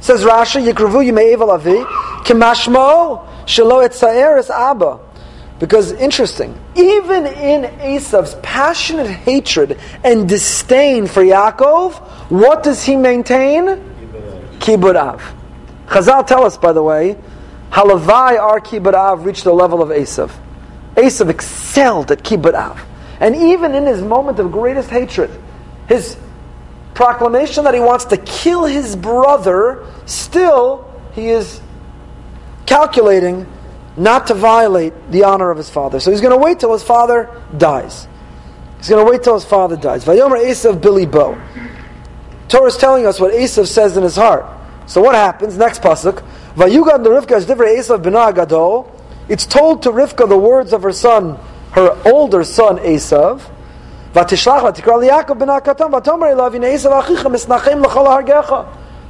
Speaker 1: Says Rashi, Yikravu Yime'ev Avi, Kimashmo Shelo Etzaeres Abba. Because interesting, even in Esav's passionate hatred and disdain for Yaakov, what does he maintain? Kibbud Av. Chazal tell us, by the way, Halavai our Kibbud Av reached the level of Esav. Esav excelled at Kibbud Av. And even in his moment of greatest hatred, his proclamation that he wants to kill his brother, still he is calculating not to violate the honor of his father. So he's going to wait till his father dies. He's going to wait till his father dies. Vayomer Esav Belibo. Torah is telling us what Esav says in his heart. So what happens? Next pasuk. Vayugad Rivka Esav. It's told to Rivka the words of her son, her older son Esav.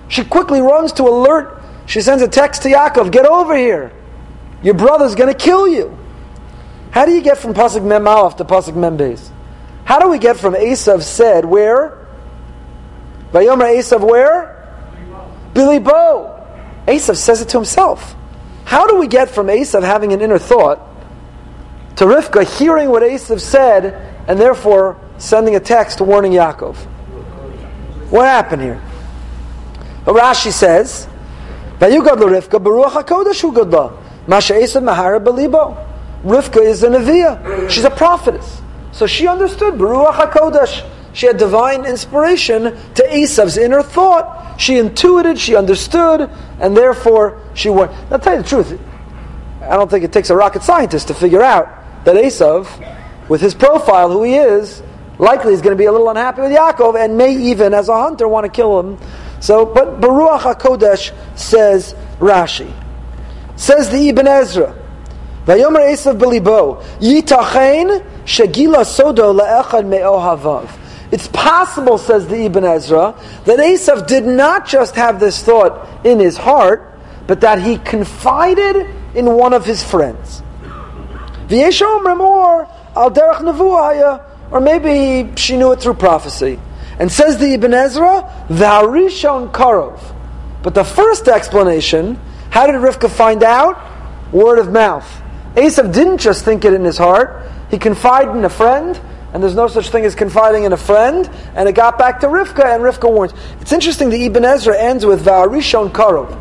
Speaker 1: She quickly runs to alert. She sends a text to Yaakov, get over here. Your brother's going to kill you. How do you get from Pasuk Mem to Pasuk Mem Beis? How do we get from Esav said where? Vayomer Esav where? Belibo. Esav says it to himself. How do we get from Esav having an inner thought to Rivka hearing what Esav said and therefore sending a text warning Yaakov. What happened here? Rashi says, "Vayugad Rivka beruach hu gadla masha Esav mahara belibo." Rivka is a neviah; she's a prophetess, so she understood beruach hakodesh. She had divine inspiration to Esav's inner thought. She intuited, she understood, and therefore she went. Now, tell you the truth, I don't think it takes a rocket scientist to figure out that Esav with his profile, who he is, likely is going to be a little unhappy with Yaakov and may even, as a hunter, want to kill him. So, but beruach hakodesh says Rashi. Says the Ibn Ezra. Vayomer Esav Belibo, Yitachain Shagila Sodo Le'echad Me'ohavav. It's possible, says the Ibn Ezra, that Esav did not just have this thought in his heart, but that he confided in one of his friends. V'yeshom Remor, al derech or maybe she knew it through prophecy. And says the Ibn Ezra, v'harishon karov. But the first explanation, how did Rivka find out? Word of mouth. Esav didn't just think it in his heart, he confided in a friend, and there's no such thing as confiding in a friend, and it got back to Rivka, and Rivka warns. It's interesting the Ibn Ezra ends with Va'arishon Karov.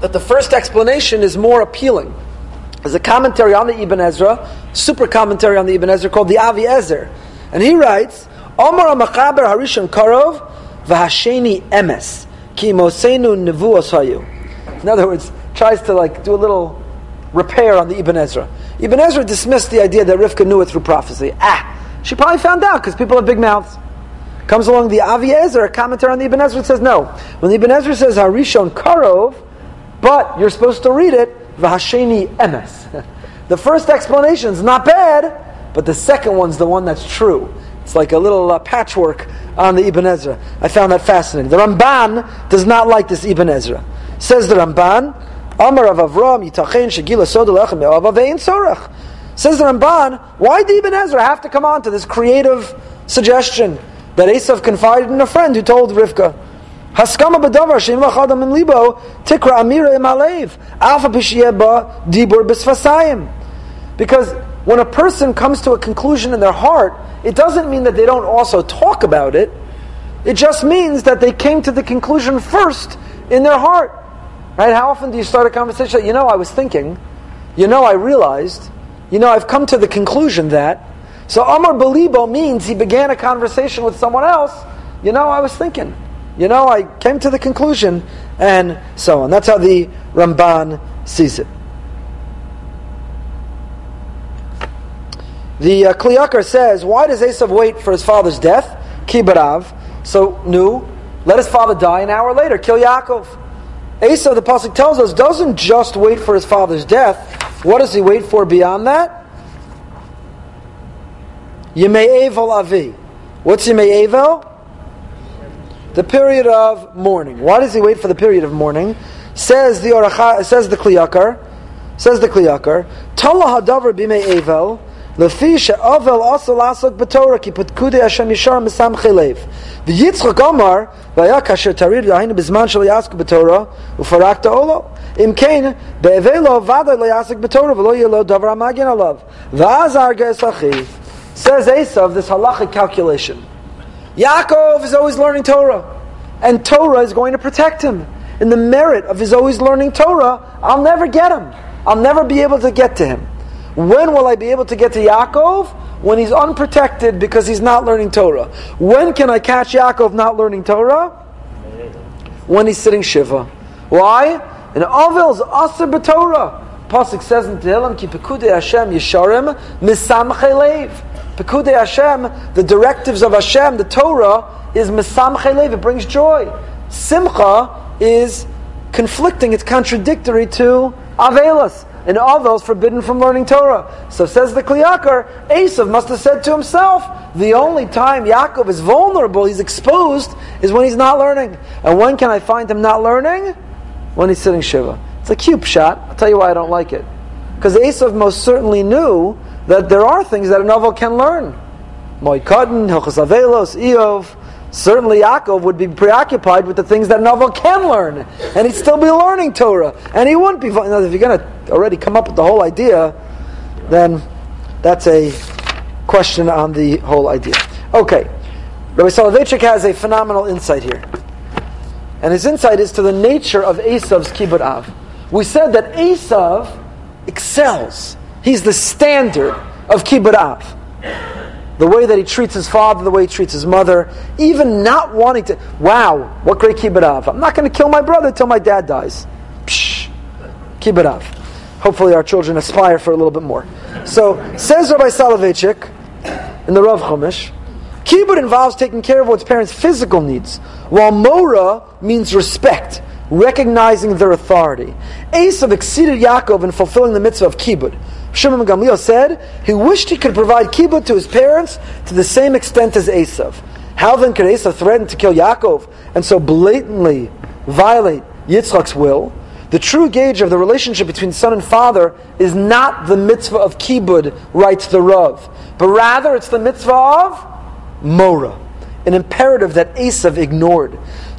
Speaker 1: That the first explanation is more appealing. There's a commentary on the Ibn Ezra, super commentary on the Ibn Ezra called the Avi Ezer. And he writes, Omar Machaber Harishon Karov Vahasheni Emes Ki Mosenu Nevuos Hayu. In other words, tries to like do a little repair on the Ibn Ezra. Ibn Ezra dismissed the idea that Rivka knew it through prophecy. Ah, she probably found out because people have big mouths. Comes along the Avi Ezer, a commentary on the Ibn Ezra says no. When the Ibn Ezra says Harishon Karov, but you're supposed to read it V'hasheni emes. The first explanation is not bad, but the second one's the one that's true. It's like a little uh, patchwork on the Ibn Ezra. I found that fascinating. The Ramban does not like this Ibn Ezra. Says the Ramban, Amar of Avram, Yitachen, Shagila Sodalechem, Avavein Sorach. Says the Ramban, why did Ibn Ezra have to come on to this creative suggestion that Esav confided in a friend who told Rivka, Haskama b'davar in libo tikra amira im ba dibur. Because when a person comes to a conclusion in their heart, it doesn't mean that they don't also talk about it. It just means that they came to the conclusion first in their heart. Right? How often do you start a conversation? You know, I was thinking. You know, I realized. You know, I've come to the conclusion that. So Amar Belibo means he began a conversation with someone else. You know, I was thinking you know, I came to the conclusion, and so on. That's how the Ramban sees it. The uh, Kli Yakar says, why does Esav wait for his father's death? Kibarav. So, new. Let his father die an hour later. Kill Yaakov. Esav, the Pasuk tells us, doesn't just wait for his father's death. What does he wait for beyond that? Yemei Avi. What's Yemei Evel? The period of mourning. Why does he wait for the period of mourning? Says the Oracha, says the Kli Yakar, says the Kli Yakar, Tala hadavar bimei evel, lefi she'avel also lasok b'torah ki putkudei Hashem yishar misam chelev. V'yitzchak Omar, v'aya kasher tarid v'ahinu bizman shel yasku b'torah, u'farak ta'olo. Im kain, vada lo yasik b'torah, v'lo yelo davar amagin alav. V'az arga esachi. Says Esav, this halachic calculation. Yaakov is always learning Torah, and Torah is going to protect him. In the merit of his always learning Torah, I'll never get him. I'll never be able to get to him. When will I be able to get to Yaakov? When he's unprotected because he's not learning Torah. When can I catch Yaakov not learning Torah? When he's sitting Shiva. Why? In Avil's Aser B'Torah. Pasuk says in Tehillim, Ki Pekudei Hashem Yesharim Misamchei Leiv. Pekudei Hashem, the directives of Hashem, the Torah, is Misamchei Leiv. It brings joy. Simcha is conflicting, it's contradictory to Avelas. And Avel is forbidden from learning Torah. So says the Kli Yakar, Esav must have said to himself, the only time Yaakov is vulnerable, he's exposed, is when he's not learning. And when can I find him not learning? When he's sitting Shiva. It's a cube shot. I'll tell you why I don't like it. Because Esav most certainly knew that there are things that a novel can learn. Moikadin, Hilchas Avelos, Eov, Certainly, Yaakov would be preoccupied with the things that a Novel can learn, and he'd still be learning Torah, and he wouldn't be. You know, if you're going to already come up with the whole idea, then that's a question on the whole idea. Okay, Rabbi Soloveitchik has a phenomenal insight here, and his insight is to the nature of Esav's kibbud av. We said that Esav excels; he's the standard of kibbud av the way that he treats his father, the way he treats his mother, even not wanting to. Wow, what great kibbud! I'm not going to kill my brother till my dad dies. Psh, kibbud. Hopefully, our children aspire for a little bit more. So, says Rabbi Soloveitchik in the Rav Chumash, kibbud involves taking care of one's parents' physical needs, while mora means respect, recognizing their authority. Esav exceeded Yaakov in fulfilling the mitzvah of kibbud. Shimon Gamliel said he wished he could provide kibbud to his parents to the same extent as Esav. How then could Esav threaten to kill Yaakov and so blatantly violate Yitzchak's will? The true gauge of the relationship between son and father is not the mitzvah of kibbud, writes the Rav, but rather it's the mitzvah of mora, an imperative that Esav ignored.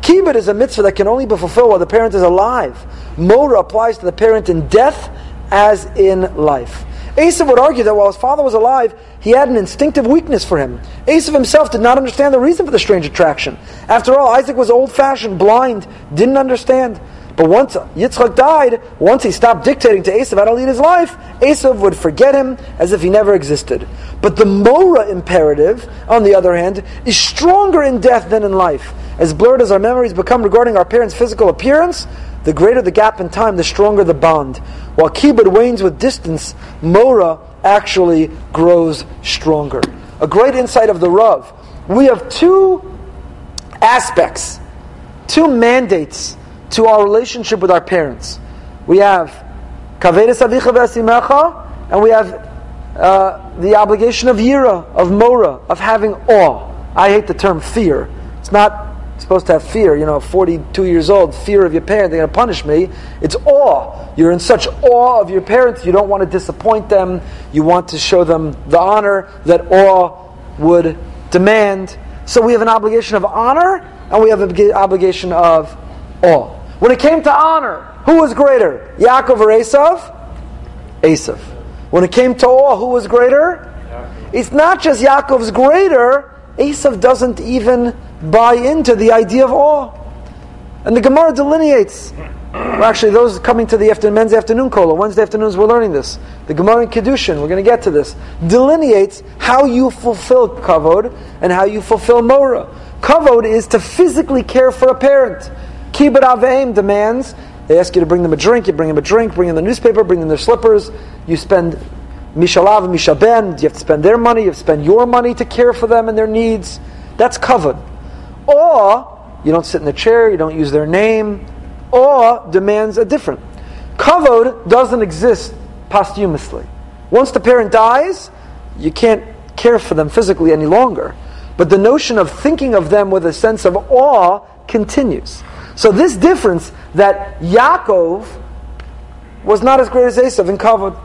Speaker 1: Kibbud is a mitzvah that can only be fulfilled while the parent is alive. Mora applies to the parent in death as in life. Esav would argue that while his father was alive, he had an instinctive weakness for him. Esav himself did not understand the reason for the strange attraction. After all, Isaac was old fashioned, blind, didn't understand. But once Yitzchak died, once he stopped dictating to Esav how to lead his life, Esav would forget him as if he never existed. But the Mora imperative, on the other hand, is stronger in death than in life. As blurred as our memories become regarding our parents' physical appearance, the greater the gap in time, the stronger the bond. While kibbud wanes with distance, Mora actually grows stronger. A great insight of the Rav. We have two aspects, two mandates to our relationship with our parents. We have kavedes avicha v'asimecha, and we have uh, the obligation of yira, of mora, of having awe. I hate the term fear. It's not supposed to have fear, you know, 42 years old, fear of your parent, they're going to punish me. It's awe. You're in such awe of your parents, you don't want to disappoint them. You want to show them the honor that awe would demand. So we have an obligation of honor, and we have an obligation of awe. When it came to honor, who was greater, Yaakov or Esav? Esav. When it came to awe, who was greater? It's not just Yaakov's greater, Esav doesn't even buy into the idea of awe. And the Gemara delineates. Well, actually, those coming to the afternoon, men's afternoon kola, Wednesday afternoons, we're learning this. The Gemara in Kiddushin, we're going to get to this, delineates how you fulfill kavod and how you fulfill mora. Kavod is to physically care for a parent. Kibbud Aveim demands they ask you to bring them a drink, you bring them a drink, bring them the newspaper, bring them their slippers. You spend mishalav and mishaben, you have to spend their money, you have to spend your money to care for them and their needs. That's kavod. Or you don't sit in the chair, you don't use their name. Or demands are different. Kavod doesn't exist posthumously. Once the parent dies, you can't care for them physically any longer. but the notion of thinking of them with a sense of awe continues. So this difference that Yaakov was not as great as Esav in Kavod,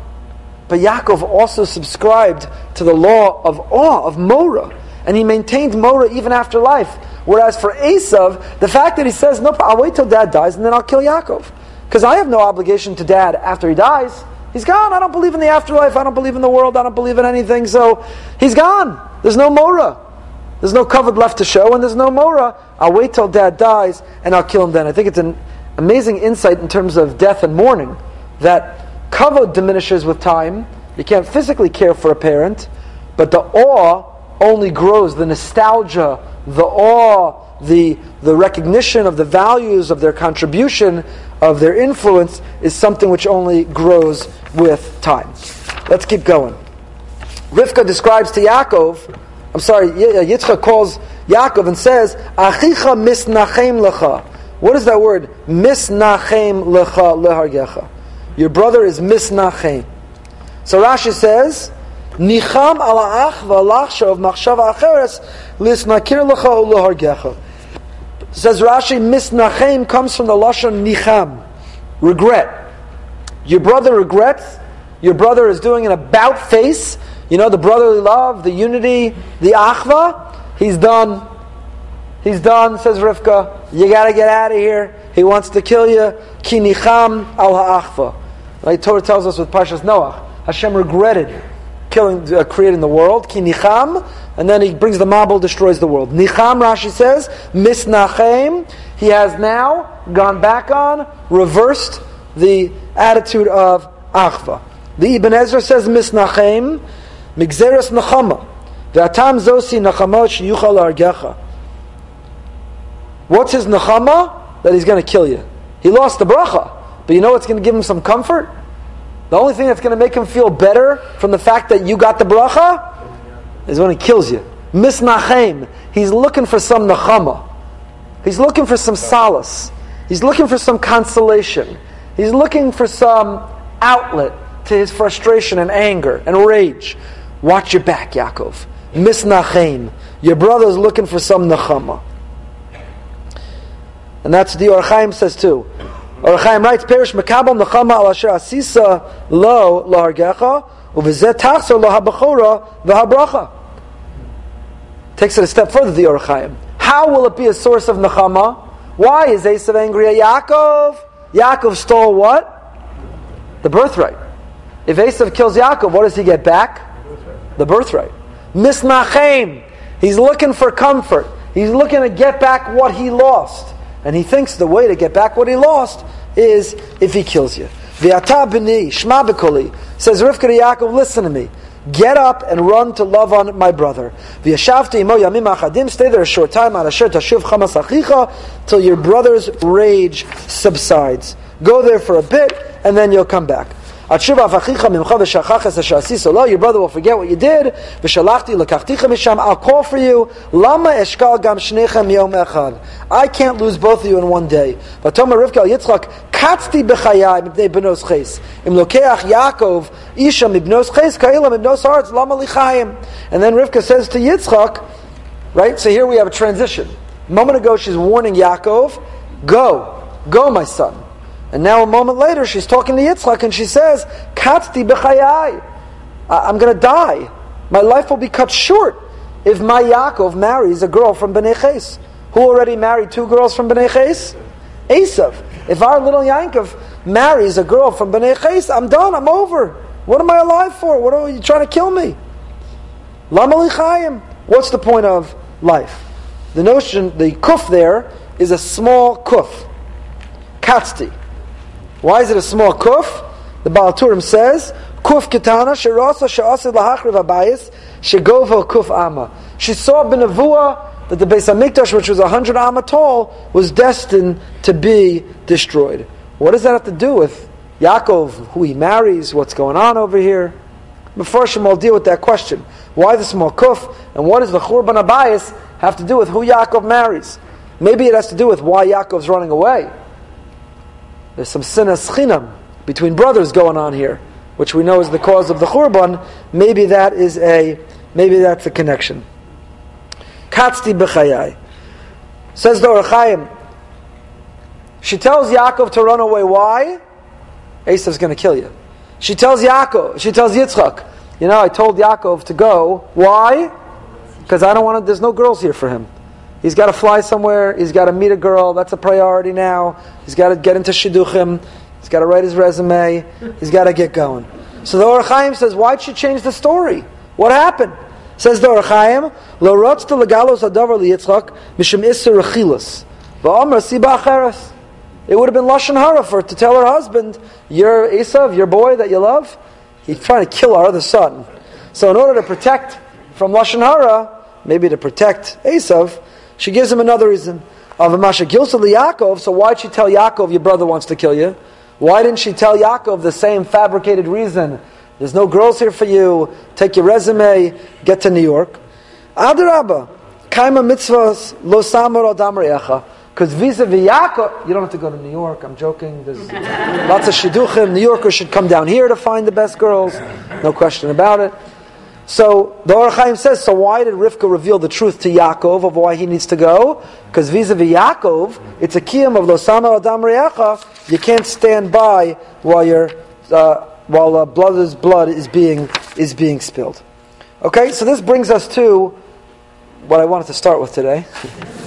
Speaker 1: but Yaakov also subscribed to the law of awe, of Mora, and he maintained Mora even after life. Whereas for Esav, the fact that he says, no, I'll wait till dad dies and then I'll kill Yaakov. Because I have no obligation to dad after he dies. He's gone. I don't believe in the afterlife. I don't believe in the world. I don't believe in anything. So he's gone. There's no Mora. There's no covered left to show, and there's no Mora. I'll wait till dad dies and I'll kill him then. I think it's an amazing insight in terms of death and mourning that kavod diminishes with time. You can't physically care for a parent, but the awe only grows. The nostalgia, the awe, the, the recognition of the values of their contribution, of their influence, is something which only grows with time. Let's keep going. Rivka describes to Yaakov, I'm sorry, uh, Yitzchak calls Yaakov and says, Achicha misnachem lecha. What is that word? Misnachem lecha lehargecha. Your brother is misnachem. So Rashi says, Nicham ala ach v'alach of machshava acheres lisnakir lecha ulehargecha. Says Rashi, misnachem comes from the lashon nicham, regret. Your brother regrets. Your brother is doing an about face. You know the brotherly love, the unity, the achva. He's done. He's done. Says Rivka. You got to get out of here. He wants to kill you. Ki nicham al ha'achva. Right? Torah tells us with Parshas Noach, Hashem regretted killing, uh, creating the world. Ki nicham, and then he brings the Mabul, destroys the world. Nicham, Rashi says, misnachem. He has now gone back on, reversed the attitude of achva. The Ibn Ezra says misnachem, migzeres nachama. V'atam zosi nachamot sheyuchal argecha. What's his nachama? That he's going to kill you. He lost the bracha. But you know what's going to give him some comfort? The only thing that's going to make him feel better from the fact that you got the bracha is when he kills you. Misnachem. He's looking for some nachama. He's looking for some solace. He's looking for some consolation. He's looking for some outlet to his frustration and anger and rage. Watch your back, Yaakov. Misnachem. Your brother's looking for some nachama. And that's what the Ohr HaChaim says too. Ohr HaChaim writes, Perish mekabel nechama al asher asisa lo lahargecha, uvizet tachzor lo habachora v'habracha. Takes it a step further, the Ohr How will it be a source of nechama? Why is Esav angry at Yaakov? Yaakov stole what? The birthright. If Esav kills Yaakov, what does he get back? The birthright. Misnachem. He's looking for comfort. He's looking to get back what he lost. And he thinks the way to get back what he lost is if he kills you. V'ata b'ni, shma b'koli, says Rivka to Yaakov, listen to me. Get up and run to Lavan my brother. V'yashavti imo yamim stay there a short time, al asher chamas achicha, till your brother's rage subsides. Go there for a bit, and then you'll come back. Your brother will forget what you did. I'll call for you. I can't lose both of you in one day. And then Rivka says to Yitzchak, right? So here we have a transition. A moment ago she's warning Yaakov, go, go my son. And now a moment later, she's talking to Yitzchak and she says, Katzti b'chayai. I'm going to die. My life will be cut short if my Yaakov marries a girl from Bnei Ches. Who already married two girls from Bnei Ches? Esav. If our little Yaakov marries a girl from Bnei Ches, I'm done. I'm over. What am I alive for? What are you trying to kill me? Lama lichayim. What's the point of life? The notion, the kuf there, is a small kuf. Katzti. Why is it a small kuf? The Baal Turim says, Kuf kitana sherasa she'asid lahachriv abayis shegovo kuf ama. She saw benavua that the Beis Hamikdash, which was hundred amma tall, was destined to be destroyed. What does that have to do with Yaakov, who he marries, what's going on over here? Before Shemal deal with that question. Why the small kuf, and what does the Churban Abayis have to do with who Yaakov marries? Maybe it has to do with why Yaakov's running away. There's some sinas chinam between brothers going on here, which we know is the cause of the churban. Maybe that is a maybe that's a connection. Katzti b'chayai. Says the Or she tells Yaakov to run away. Why? Esav's going to kill you. She tells Yaakov, she tells Yitzchak, you know, I told Yaakov to go. Why? Because I don't want to, there's no girls here for him. He's got to fly somewhere. He's got to meet a girl. That's a priority now. He's got to get into shidduchim. He's got to write his resume. He's got to get going. So the Or says, why'd she change the story? What happened? Says the Or Lo rotzta legalos adavar liyitzchak mishim isser rechilas. Va'omer siba acheres. It would have been lashon hara for to tell her husband, "Your Esav, your boy that you love, he's trying to kill our other son." So, in order to protect from lashon hara, maybe to protect Esav, she gives him another reason. Of Amasha Gilsa Yaakov. So, why'd she tell Yaakov, "Your brother wants to kill you"? Why didn't she tell Yaakov the same fabricated reason? There's no girls here for you. Take your resume, get to New York. Adarabba, kaima mitzvahs lo samar adam because vis-a-vis Yaakov, you don't have to go to New York. I'm joking. There's lots of shidduchim. New Yorkers should come down here to find the best girls. No question about it. So the Or says, so why did Rivka reveal the truth to Yaakov of why he needs to go? Because vis-a-vis Yaakov, it's a kiyam of losama adam reacha. You can't stand by while your uh, while uh, brother's blood is being is being spilled. Okay, so this brings us to what I wanted to start with today.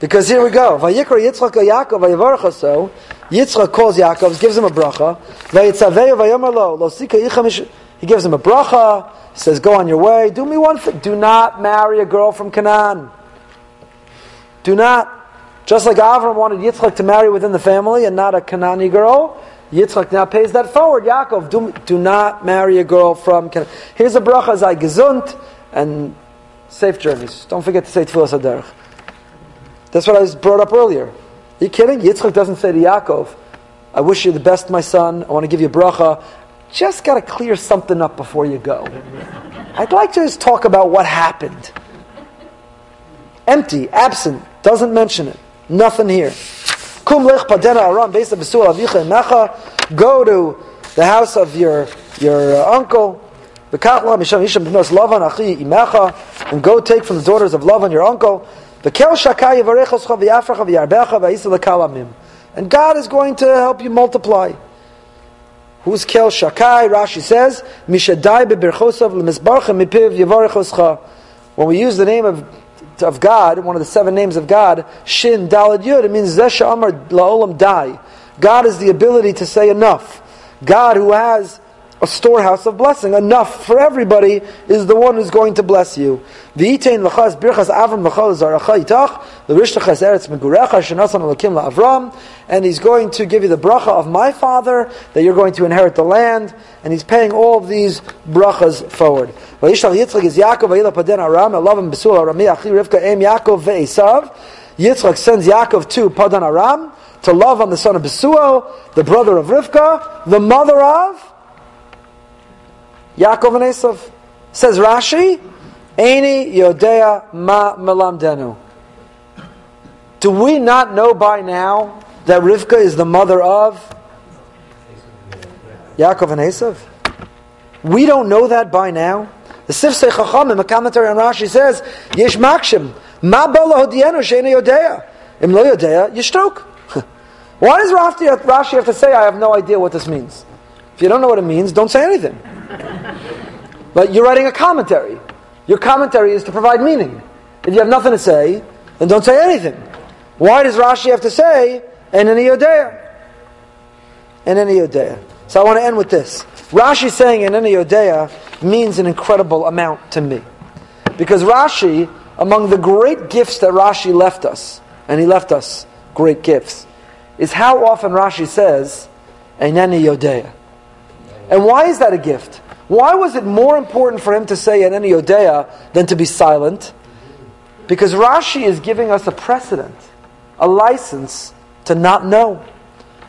Speaker 1: Because here we go. Vayikra Yitzchak Yaakov. Yitzchak calls Yaakov, gives him a bracha. He gives him a bracha. Says, "Go on your way. Do me one thing. Do not marry a girl from Canaan. Do not." Just like Avram wanted Yitzchak to marry within the family and not a Canaani girl, Yitzchak now pays that forward. Yaakov, do, do not marry a girl from Canaan. Here's a bracha, zay gesund, and safe journeys. Don't forget to say Tfilas HaDerech. That's what I was brought up earlier. Are you kidding? Yitzchak doesn't say to Yaakov, I wish you the best, my son. I want to give you a bracha. Just got to clear something up before you go. I'd like to just talk about what happened. Empty, absent, doesn't mention it. Nothing here. Go to the house of your your uh, uncle. And go take from the daughters of Lavan your uncle. And God is going to help you multiply. Who's Kel Shakai? Rashi says, Mishadai beberchosav lemizbarcha mipiv yavarechoscha. When we use the name of of God, one of the seven names of God, Shin Dalad Yud, it means Zesha Amar Laolam Dai. God is the ability to say enough. God who has a storehouse of blessing. Enough for everybody is the one who's going to bless you. V'itein l'chas birchas avram l'chal zaracha itach l'rishtachas eretz megurecha shenasan alakim la'avram and he's going to give you the bracha of my father that you're going to inherit the land and he's paying all of these brachas forward. V'yishlach Yitzchak is Yaakov v'yila paden aram elavim besul arami achi rivka em Yaakov ve'esav Yitzchak sends Yaakov to Padan Aram to Lavan the son of Besuel, the brother of Rivka, the mother of Yaakov and Esav. Says Rashi, Eini Yodea Ma Melamdenu. Do we not know by now that Rivka is the mother of Yaakov and Esav? We don't know that by now. The Sifsei Chacham, in the commentary on Rashi, says, Yesh Makshim, Ma Bala Hodienu Sheini Yodea. Im Lo Yodea, Yishtok. Why does Rashi have to say, I have no idea what this means? If you don't know what it means, don't say anything. But you're writing a commentary. Your commentary is to provide meaning. If you have nothing to say, then don't say anything. Why does Rashi have to say, and in Yodea? And in Yodea. So I want to end with this. Rashi saying in any Yodea means an incredible amount to me. Because Rashi, among the great gifts that Rashi left us, and he left us great gifts, is how often Rashi says, Eineni Yodea. And why is that a gift? Why was it more important for him to say an Yodea than to be silent? Because Rashi is giving us a precedent, a license to not know.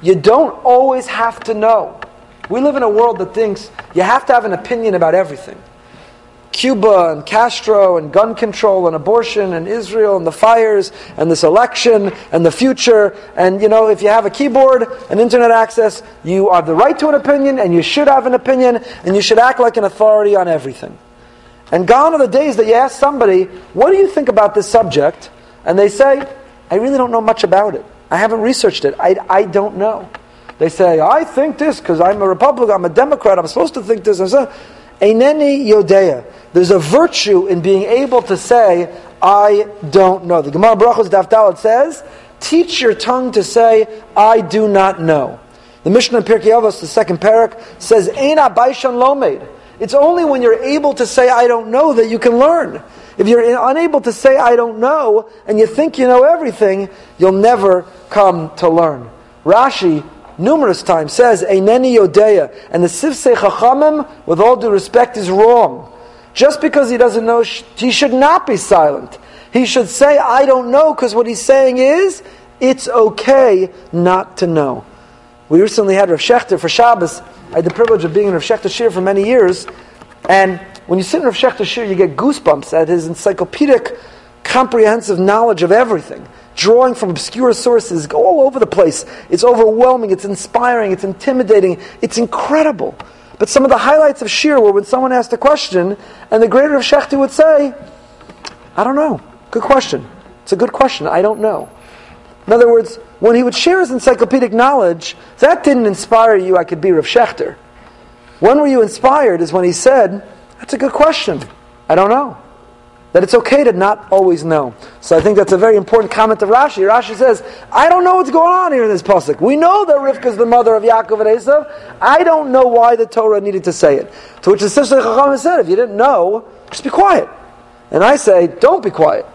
Speaker 1: You don't always have to know. We live in a world that thinks you have to have an opinion about everything. Cuba and Castro and gun control and abortion and Israel and the fires and this election and the future. And you know, if you have a keyboard and internet access, you have the right to an opinion and you should have an opinion and you should act like an authority on everything. And gone are the days that you ask somebody, what do you think about this subject? And they say, I really don't know much about it. I haven't researched it. I, I don't know. They say, I think this because I'm a Republican, I'm a Democrat, I'm supposed to think this. Eineni Yodea. There's a virtue in being able to say, I don't know. The Gemara Brachos Daftalat says, teach your tongue to say, I do not know. The Mishnah in Pirkei Avos, the second parak, says, Eina Baishan Lomed. It's only when you're able to say, I don't know, that you can learn. If you're unable to say, I don't know, and you think you know everything, you'll never come to learn. Rashi, numerous times, says, Eineni Yodeya. And the Sifsei Chachamim, with all due respect, is wrong. Just because he doesn't know, he should not be silent. He should say, I don't know, because what he's saying is, it's okay not to know. We recently had Rav Schachter for Shabbos. I had the privilege of being in Rav Schachter's shiur for many years. And when you sit in Rav Schachter's shiur, you get goosebumps at his encyclopedic, comprehensive knowledge of everything. Drawing from obscure sources go all over the place. It's overwhelming, it's inspiring, it's intimidating, it's incredible. But some of the highlights of Shiur were when someone asked a question, and the greater of Schachter would say, I don't know. Good question. It's a good question. I don't know. In other words, when he would share his encyclopedic knowledge, that didn't inspire you, I could be Rav Schachter. When were you inspired is when he said, That's a good question. I don't know that it's okay to not always know. So I think that's a very important comment of Rashi. Rashi says, I don't know what's going on here in this pasuk. We know that Rivka is the mother of Yaakov and Esav. I don't know why the Torah needed to say it. To which Sifsei Chachamim said, if you didn't know, just be quiet. And I say, don't be quiet.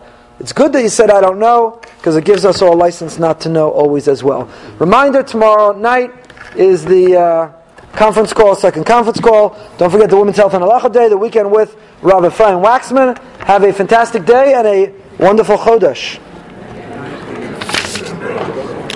Speaker 1: It's good that you said I don't know, because it gives us all license not to know always as well. Reminder, tomorrow night is the... Uh, conference call, second conference call. Don't forget the Women's Health and Halacha Day, the weekend with Rav Ephraim Wachsman. Have a fantastic day and a wonderful Chodesh.